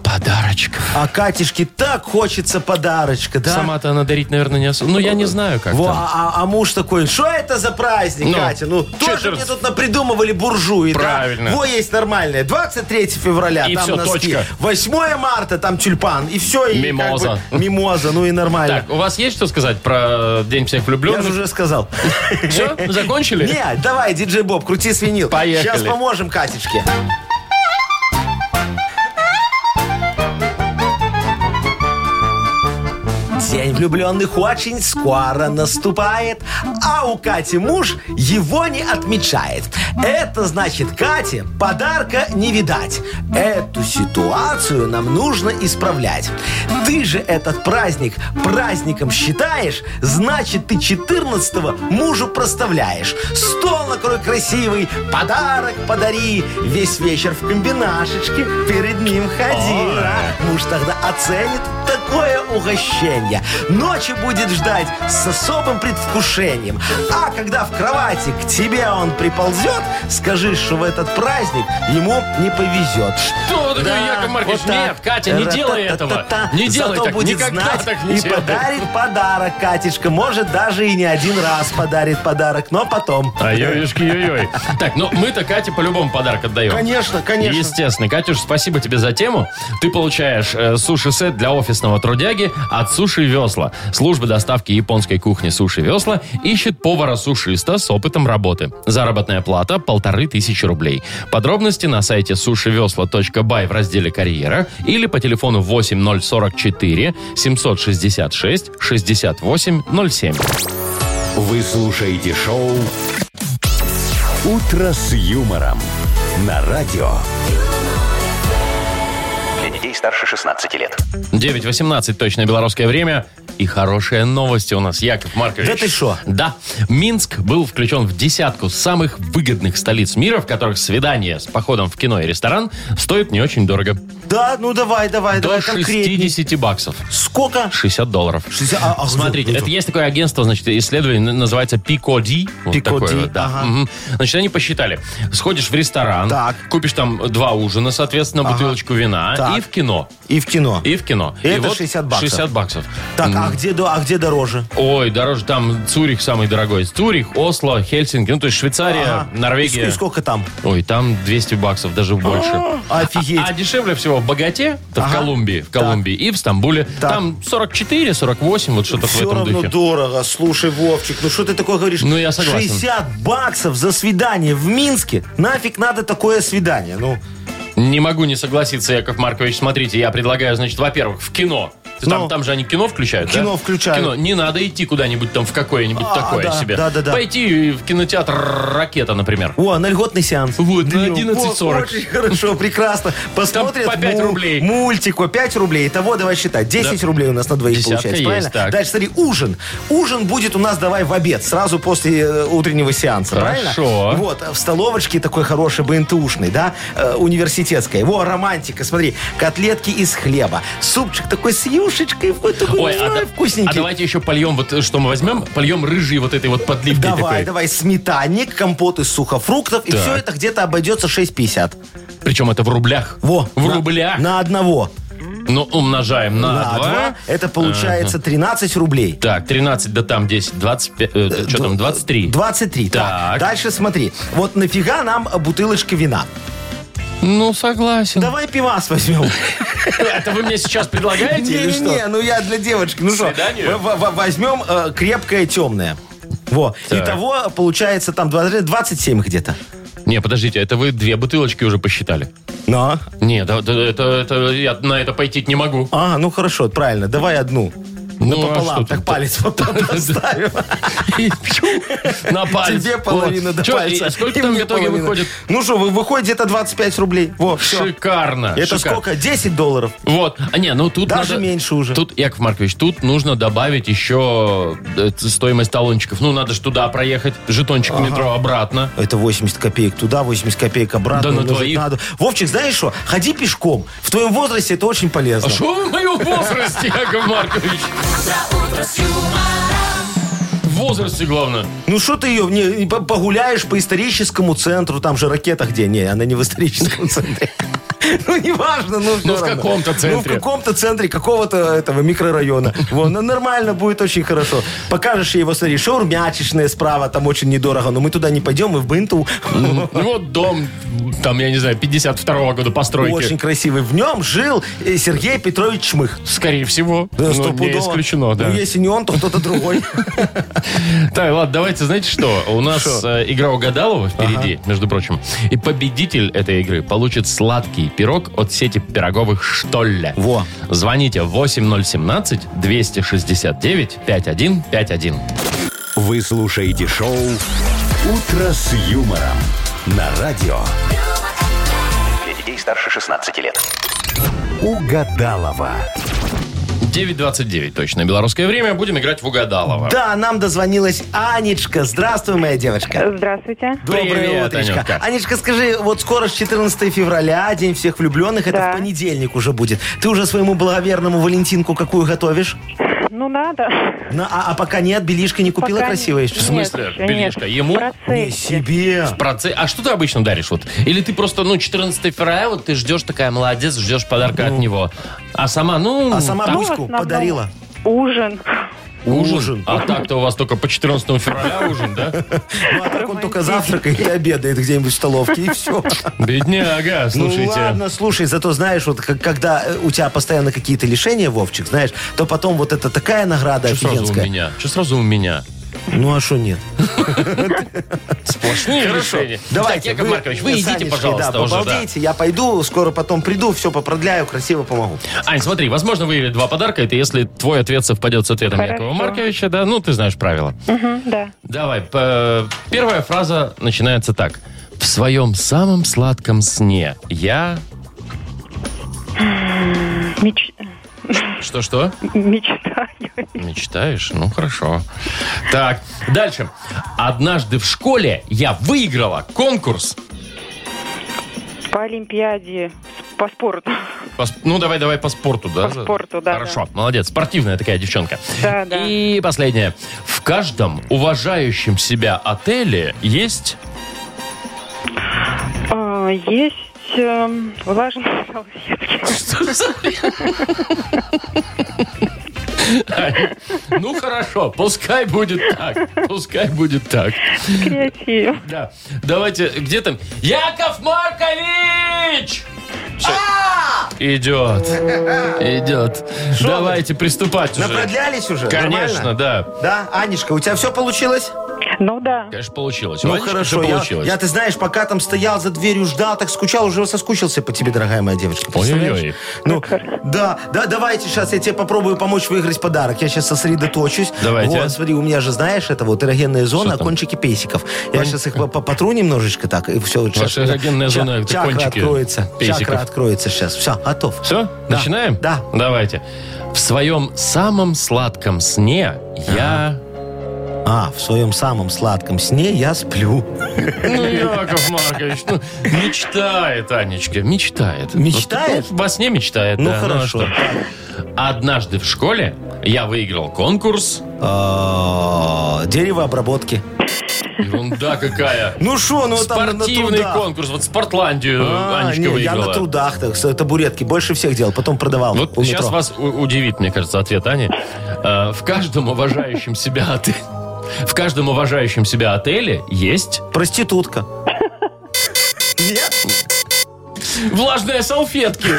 подарочков. А Катюшке так хочется подарочка, да? Сама-то она дарить, наверное, не особо. Ну, я не знаю, как Во, там. а, а- а муж такой, что это за праздник, Ну, Катя? Ну, тоже 14. мне тут напридумывали буржуи, Правильно. да? Во, есть нормальное. 23 февраля, И там всё, носки. точка. 8 марта, там тюльпан. И все. И Мимоза. как бы мимоза, ну и нормально. Так, у вас есть что сказать про День всех Я влюбленных? же уже сказал. Все, закончили? Не, давай, диджей Боб, крути свинил. Поехали. Сейчас поможем Катечке. Влюбленных очень скоро наступает, а у Кати муж его не отмечает. Это значит, Кате подарка не видать. Эту ситуацию нам нужно исправлять. Ты же этот праздник праздником считаешь, значит, ты 14-го мужу проставляешь. Стол накрой красивый, подарок подари. Весь вечер в комбинашечке перед ним ходи. Муж тогда оценит такое угощение. Ночью будет ждать с особым предвкушением. А когда в кровати к тебе он приползет, скажи, что в этот праздник ему не повезет. Что такое, Яков Маркович? вот. Нет, Катя, не делай этого. Не делай Зато так, будет никогда знать так не и делай. подарит подарок, Катюшка. Может, даже и не один раз подарит подарок, но потом. Ай-ой-ой, ой-ой. Так, ну мы-то Кате по-любому подарок отдаем. Конечно, конечно. Естественно. Катюш, спасибо тебе за тему. Ты получаешь э, суши-сет для офисного трудяги от Суши Весла. Служба доставки японской кухни Суши Весла ищет повара-сушиста с опытом работы. Заработная плата полторы тысячи рублей. Подробности на сайте сушивесла.бай в разделе «Карьера» или по телефону 8044 766 6807. Вы слушаете шоу «Утро с юмором» на радио. Для детей старше 16 лет. 9.18 точное белорусское время. И хорошие новости у нас, Яков Маркович. Да ты шо? Да. Минск был включен в десятку самых выгодных столиц мира, в которых свидание с походом в кино и ресторан стоит не очень дорого. Да, ну давай, давай, До давай конкретней. 60 баксов. Сколько? 60 долларов. 60, а, а, Смотрите, это есть такое агентство, значит, исследование, называется Пикоди. Вот Пикоди, такое вот, да. ага. Мгм. Значит, они посчитали. Сходишь в ресторан, Так. купишь там два ужина, соответственно, бутылочку вина Так. и в кино. И в кино. И в кино. И это 60 баксов. 60 баксов. Так, а где, до- а где дороже? Ой, дороже там Цюрих самый дорогой. Цюрих, Осло, Хельсинки, ну то есть Швейцария, Ага. Норвегия. И ск- сколько там? Ой, там 200 баксов, даже больше. Офигеть. А, а дешевле всего в Богате, это в Ага. Колумбии, в Колумбии и в Стамбуле. Так. Там 44, 48, вот что-то в Все этом равно духе. дорого. Слушай, Вовчик, ну что ты такое говоришь? Ну, я согласен. 60 баксов за свидание в Минске? Нафиг надо такое свидание? Ну, Не могу не согласиться, Яков Маркович. Смотрите, я предлагаю, значит, во-первых, в кино. Там, Ну. там же они кино включают, да? Кино включают. Кино. Не надо идти куда-нибудь там в какое-нибудь А, такое да, себе. да, да, да. Пойти в кинотеатр «Ракета», например. о, на льготный сеанс. Вот, на Днем. 11.40. Вот, Очень хорошо, прекрасно. Посмотрят по 5 му- рублей. мультик, о, 5 рублей. Итого давай считать. 10 рублей у нас на двоих Десятка получается, есть, правильно? так. Дальше смотри, ужин. Ужин будет у нас давай в обед, сразу после э, утреннего сеанса, правильно? Хорошо. Вот, в столовочке такой хороший БНТУшный, да, э, университетской. Во, романтика, смотри, котлетки из хлеба, супчик такой с юшечкой, вот такой Ой, а, вкусненький. а давайте еще польем, вот э, что мы возьмем, польем рыжий вот этой вот подливкой Давай, такой. давай, сметанник, компот из сухофруктов, и Так. все это где-то обойдется 6,50. Причем это в рублях. Во, В на- рублях. На одного. Ну, умножаем на, На 2. два. Это получается 13 рублей. Так, 13, да там 10, 25, э, что там, 23. 23. Так. Так. Дальше смотри. Вот нафига нам бутылочка вина? Ну, согласен. Давай пивас возьмем. Это вы мне сейчас предлагаете или что? Не-не-не, ну я для девочки. Ну что, в- в- возьмем э, крепкое темное. Во. Так. Итого получается там 20 27 где-то. Не, подождите, это вы две бутылочки уже посчитали. Но. Не, да, да, это, это, я на это пойти не могу. А, ну хорошо, правильно. Давай одну. Ну, Напополам, что так тут? палец вот там пью На палец. Тебе половина до пальца. сколько там в итоге выходит? Ну что, вы- выходит где-то 25 рублей. Во. Шикарно. Это сколько? 10 долларов. Вот. А не, ну тут Даже меньше уже. Тут, Яков Маркович, тут нужно добавить еще э, стоимость талончиков. Ну, надо же туда проехать, жетончик метро обратно. Это 80 копеек туда, 80 копеек обратно. Да на двоих. надо. Вовчик, знаешь что? Ходи пешком. В твоем возрасте это очень полезно. А что вы в моем возрасте, Яков Маркович? В возрасте, главное. Ну что ты ее не, не по- погуляешь по историческому центру, там же ракета где? Не, она не в историческом центре. Ну, неважно, ну, Ну, в каком-то Ну, в центре. каком-то центре какого-то этого микрорайона. Вон, ну, нормально будет, очень хорошо. Покажешь ей его, смотри, шаурмячечная справа, там очень недорого, но мы туда не пойдем, мы в Бынту. Ну, вот дом, там, я не знаю, 52-го года постройки. Очень красивый. В нем жил э, Сергей Петрович Чмых. Скорее всего. Да, Ну, не исключено, да. Ну, если не он, то кто-то другой. Так, ладно, давайте, знаете что? У нас э, игра угадалова впереди, между прочим. И победитель этой игры получит сладкий пирог от сети пироговых «Штолле». Во. Звоните 8017-269-5151. Вы слушаете шоу «Утро с юмором» на радио Для детей старше 16 лет. «Угадалова». 9.29 точно белорусское время. Будем играть в угадалова. Да, нам дозвонилась Анечка. Здравствуй, моя девочка. Здравствуйте. Доброе Привет, утречко. Анютка. Анечка, скажи, вот скоро ж 14 февраля, День всех влюбленных, это Да. в понедельник уже будет. Ты уже своему благоверному Валентинку какую готовишь? Ну, надо. На- а, а пока нет, белишка не купила Пока красивая еще? В смысле, Нет, белишка? нет. Ему? В процессе. Не себе. Проце- А что ты обычно даришь? Вот? Или ты просто, ну, 14 февраля, вот ты ждешь, такая молодец, ждешь подарка от него. А сама, ну... А сама Ну, в основном подарила? Ужин. Ужин. А так-то у вас только по 14 февраля ужин, да? Ну, а так он только завтракает и обедает где-нибудь в столовке, и все. Бедняга, Ну слушайте. ладно, слушай, зато знаешь, вот как- когда э, у тебя постоянно какие-то лишения, Вовчик, знаешь, то потом вот это такая награда Что сразу у офигенская. меня? Что сразу у меня? Ну а что нет? Сплошные решения. Давайте. Так, Яков Маркович, вы идите, пожалуйста, да, уже, да. побалдейте, я пойду, скоро потом приду, все попродляю, красиво помогу. Ань, смотри, возможно выиграть два подарка. Это если твой ответ совпадет с ответом Хорошо. Якова Марковича, да? Ну, ты знаешь правила. Да. Давай, п- первая фраза начинается так. В своем самом сладком сне я... Меч- Что-что? Мечтаю. Мечтаешь? Ну, хорошо. Так, дальше. Однажды в школе я выиграла конкурс. По Олимпиаде. По спорту. По ну, давай, давай по спорту, да? По спорту, да, Хорошо, молодец. Спортивная такая девчонка. Да, да. И последнее. В каждом уважающем себя отеле есть... А, есть эм, влажные салфетки. Ну хорошо, пускай будет так. Пускай будет так. Креатив. Да. Давайте, где там? Яков Маркович! Всё. Идет. Идет. Давайте приступать уже. Напродлялись уже? Конечно, да. Да, Анечка, у тебя все получилось? Ну да. Конечно, получилось. Ну Ванечка, хорошо, я, получилось. я, ты знаешь, пока там стоял за дверью, ждал, так скучал, уже соскучился по тебе, дорогая моя девочка. Ой-ой-ой. Ну, да, да, давайте сейчас я тебе попробую помочь выиграть подарок. Я сейчас сосредоточусь. Давайте. Вот, смотри, у меня же, знаешь, это вот эрогенная зона, кончики песиков. Я сейчас их по- по- потру немножечко так, и все. Ваша эрогенная зона, это чакра кончики откроется. песиков. Чакра откроется сейчас. Все, готов. Все, Да. начинаем? Да. Давайте. В своем самом сладком сне я... А, в своем самом сладком сне я сплю. Ну, Яков Маркович, ну, мечтает, Анечка, мечтает. Мечтает? Вот, ну, во сне мечтает, Ну да, а хорошо. Однажды в школе я выиграл конкурс. А, Дерево обработки. Ерунда какая. Ну что, ну там на- трудах. конкурс. Вот Спортландию А, Анечка не, я выиграла. на трудах, так, с табуретки. Больше всех делал, потом продавал Вот сейчас метро. вас удивит, мне кажется, ответ Ани. Э, В каждом уважающем себя отеле... В каждом уважающем себя отеле есть Проститутка. Нет? влажные салфетки.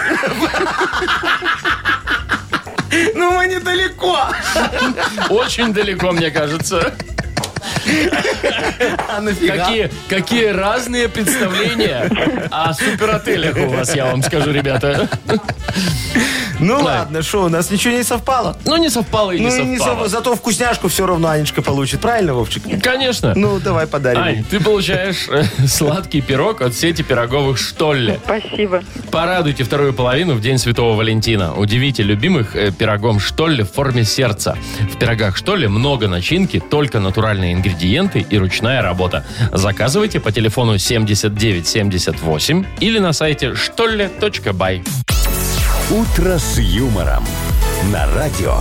Ну мы недалеко. Очень далеко, мне кажется. А нафига? Какие, какие разные представления о суперотелях у вас, я вам скажу, ребята. Ну Ой. ладно, что, у нас ничего не совпало? Ну, не совпало и не ну и не совпало. сов- зато вкусняшку все равно Анечка получит. Правильно, Вовчик? Конечно. Ну, давай подарим. Ань, ты получаешь э, сладкий пирог от сети пироговых «Штолле». Спасибо. Порадуйте вторую половину в День Святого Валентина. Удивите любимых э, пирогом «Штолле» в форме сердца. В пирогах «Штолле» много начинки, только натуральные ингредиенты и ручная работа. Заказывайте по телефону 7978 или на сайте штолле.бай. «Утро с юмором» на радио.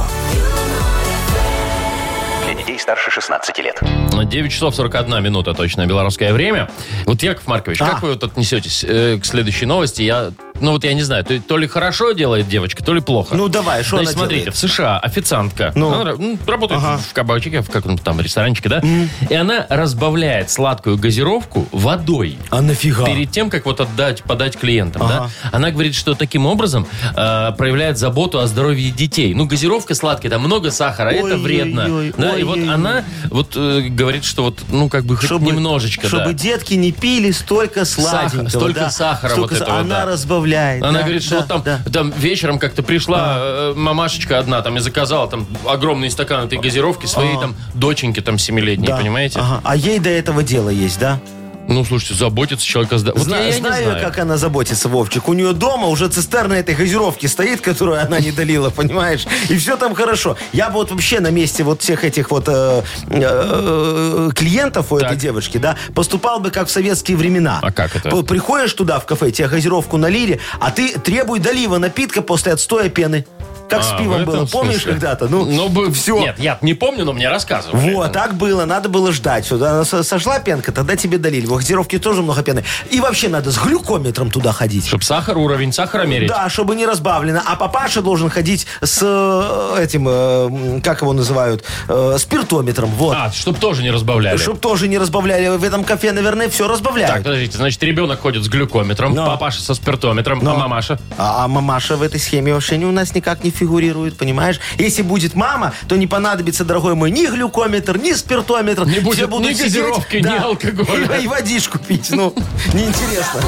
Для детей старше 16 лет. 9 часов 41 минута точно белорусское время. Вот, Яков Маркович, А. как вы вот отнесетесь э, к следующей новости? Я, ну вот я не знаю, то, то ли хорошо делает девочка, то ли плохо. Ну, давай, что Значит, она смотрите, делает? в США официантка, Ну. она м, работает Ага. в кабачике, в каком-то там ресторанчике, да? И она разбавляет сладкую газировку водой. А нафига? Перед тем, как вот отдать, подать клиентам, Ага. да, она говорит, что таким образом э, проявляет заботу о здоровье детей. Ну, газировка сладкая, там много сахара, это Ой-ой-ой, вредно. Да, и вот ой-ой-ой. она вот э, говорит, что вот, ну, как бы хоть немножечко, чтобы да. детки не пили столько Сахар- сладенького. столько да. сахара Столько вот этого, Она да. разбавляет. Она да, говорит, что да, вот там, да. там вечером как-то пришла э, мамашечка одна там и заказала там огромный стакан этой газировки своей там доченьке там семилетней, понимаете? Ага. А ей до этого дела есть, да? Ну, слушайте, заботится человек о здоровье. Вот Зна- я, я не знаю, знаю. как она заботится, Вовчик. У нее дома уже цистерна этой газировки стоит, которую она не долила, понимаешь? И все там хорошо. Я бы вот вообще на месте вот всех этих вот э, э, клиентов у этой Так. девочки, да, поступал бы как в советские времена. А как это? Приходишь туда в кафе, тебе газировку налили, а ты требуй долива напитка после отстоя пены. Как с А, в пивом этом было. Помнишь смысле? когда-то? Ну, Ну, бы, все. Нет, я не помню, но мне рассказывали. Вот, так было, надо было ждать. Она со- сошла пенка, тогда тебе долили. В газировке тоже много пены. И вообще надо с глюкометром туда ходить. Чтоб сахар, уровень сахара мерить. Да, чтобы не разбавлено. А папаша должен ходить с э, этим, э, м, как его называют, э, спиртометром. Вот. А, чтоб тоже не разбавляли. Чтоб тоже не разбавляли. В этом кафе, наверное, все Так, разбавляют. подождите, значит, ребенок ходит с глюкометром, Но. папаша со спиртометром, а мамаша? А, а мамаша в этой схеме вообще не, у нас никак не фигурирует, понимаешь? Если будет мама, то не понадобится, дорогой мой, ни глюкометр, ни спиртометр. Не Все будет будут ни сидеть, газировки, ни алкоголя. И, и водичку пить. Ну, неинтересно.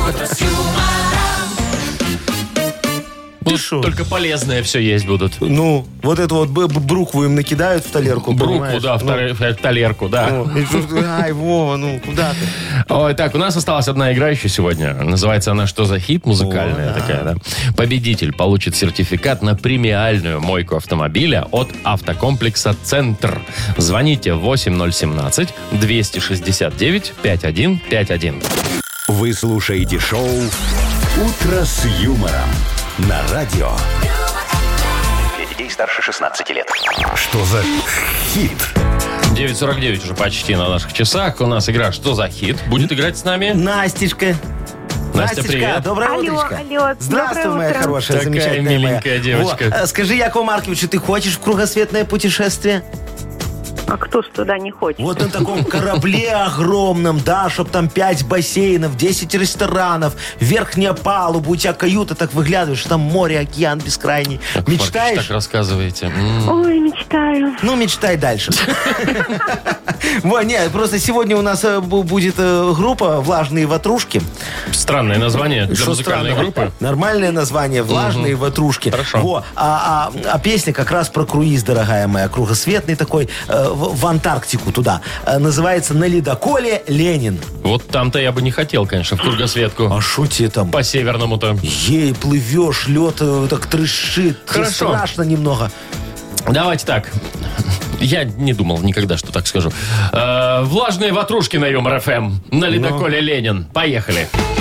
Будут шо? только полезное все есть будут. Ну, вот эту вот б- б- брукву им накидают в талерку, Брукву, понимаешь? да, в, Ну, таре- в талерку, да. ну, и тут, Ай, Вова, ну куда ты? Ой, так, у нас осталась одна играющая сегодня. Называется она «Что за хит?» Музыкальная такая, да. Победитель получит сертификат на премиальную мойку автомобиля от автокомплекса «Центр». Звоните 8017-269-5151. Вы слушаете шоу «Утро с юмором» на радио. Для детей старше 16 лет. Что за хит? 9.49 уже почти на наших часах. У нас игра «Что за хит?» будет играть с нами. Настежка. Настя, привет. доброе Алло, утречко. алло, Здравствуй, доброе моя утро. хорошая, Такая замечательная миленькая моя. девочка. Во, э, скажи, Якову Марковичу, ты хочешь в кругосветное путешествие? А кто ж туда не хочет? Вот на таком корабле огромном, да, чтоб там 5 бассейнов, 10 ресторанов, верхняя палуба, у тебя каюта так выглядываешь, там море, океан бескрайний. Маркович, Мечтаешь? так рассказываете. М. Ой, мечтаю. Ну, мечтай дальше. Во, не, просто сегодня у нас э, бу- будет э, группа «Влажные ватрушки». Странное название для музыкальной группы. Нормальное название «Влажные ватрушки». Хорошо. Во, а, а- а песня как раз про круиз, дорогая моя, кругосветный такой, э, в, в Антарктику туда. Э, называется «На ледоколе Ленин». Вот там-то я бы не хотел, конечно, в кругосветку. А тебе там? По северному-то. Ей, плывешь, лед э, так трещит. Хорошо. Страшно немного. Давайте так. Я не думал никогда, что так скажу. Э, влажные ватрушки на Юмор ФМ. На ледоколе Ленин. Поехали. Я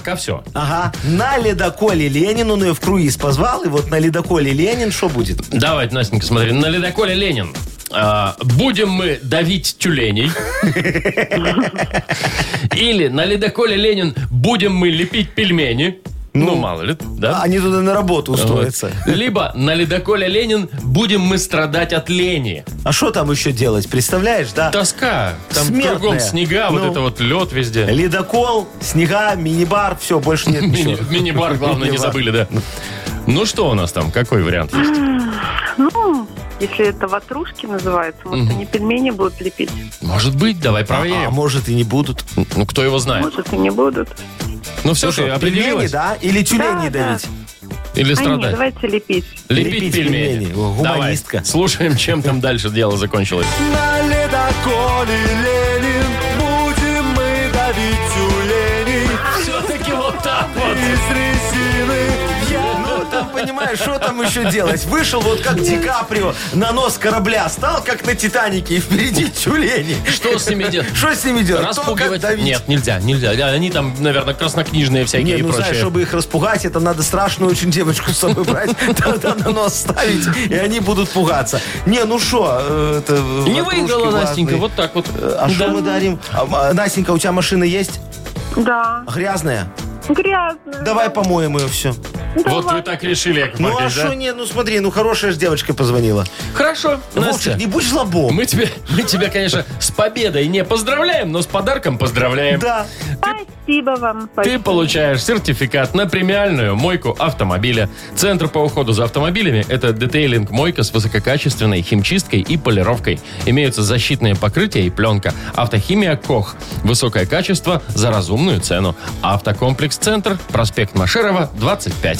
пока все. Ага. На ледоколе Ленин, он ее в круиз позвал, и вот на ледоколе Ленин что будет? Давайте, Настенька, смотри. На ледоколе Ленин. А, будем мы давить тюленей. Или на ледоколе Ленин будем мы лепить пельмени. Ну, мало ли, да? Они туда на работу устроятся. Вот. Либо на ледоколе Ленин будем мы страдать от лени. А что там еще делать, представляешь, да? Тоска. Там Смертная. кругом снега, вот Ну. это вот лед везде. Ледокол, снега, мини-бар, все, больше нет ничего. Мини-бар, главное, не забыли, да. Ну что у нас там? Какой вариант есть? Ну, если это ватрушки называется, может, они пельмени будут лепить? Может быть, давай А проверим. может и не будут. Ну, кто его знает? Может, и не будут. Ну все, ты пельмени, определилась? да? Или тюлени Да, да. давить? Или А нет, страдать? давайте лепить. Лепить, Лепить пельмени. пельмени. О, Давай, гуманистка. слушаем, чем там дальше дело закончилось. На ледоколе Ленин Понимаешь, что там еще делать? Вышел вот как Ди Каприо на нос корабля, стал как на Титанике, и впереди тюлени. Что с ними делать? Что с ними делать? Распугивать? Нет, нельзя, нельзя. Они там, наверное, краснокнижные всякие Не, и ну знаешь, прочее. чтобы их распугать, это надо страшную очень девочку с собой брать, тогда на нос ставить, и они будут пугаться. Не, ну что, это... Не ватрушки выиграла. Настенька, вот так вот. А что мы дарим? А, а, Настенька, у тебя машина есть? Да, Грязная? грязно. Давай помоем ее все. Вот вы так решили, Яков Ну а Маркович, да? что не, ну смотри, ну хорошая же девочка позвонила. Хорошо, Настя. Вовчик, не будь жлобом. Мы тебя, мы тебя, конечно, с победой не поздравляем, но с подарком поздравляем. Да. Спасибо вам. Ты спасибо. получаешь сертификат на премиальную мойку автомобиля. Центр по уходу за автомобилями – это детейлинг мойка с высококачественной химчисткой и полировкой. Имеются защитные покрытия и пленка. Автохимия «Кох». Высокое качество за разумную цену. Автокомплекс «Центр», проспект Машерова, 25.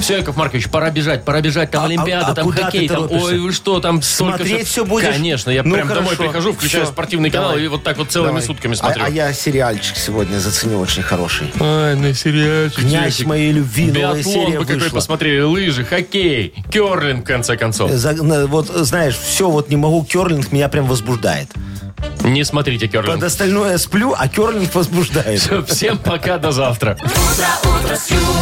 Все, Яков Маркович, пора бежать, пора бежать. Там А- Олимпиада, а- а там куда хоккей, ты там... торопишься? Ой, вы что, там столько Смотреть всё будешь? Конечно, я Ну, прям домой хорошо. прихожу, включаю Всё, спортивный канал давай. и вот так вот целыми Давай. сутками А, смотрю. а я сериальчик сегодня заценил очень хороший. Ай, на сериальчик. Князь моей любви, новая Биатлон серия вы какой вышла. посмотрели, лыжи, хоккей, керлинг, в конце концов. За- на- вот знаешь, все, вот не могу, керлинг меня прям возбуждает. Не смотрите Под керлинг. остальное сплю, а керлинг возбуждает. Всем пока, до завтра. утро, утро с юмором.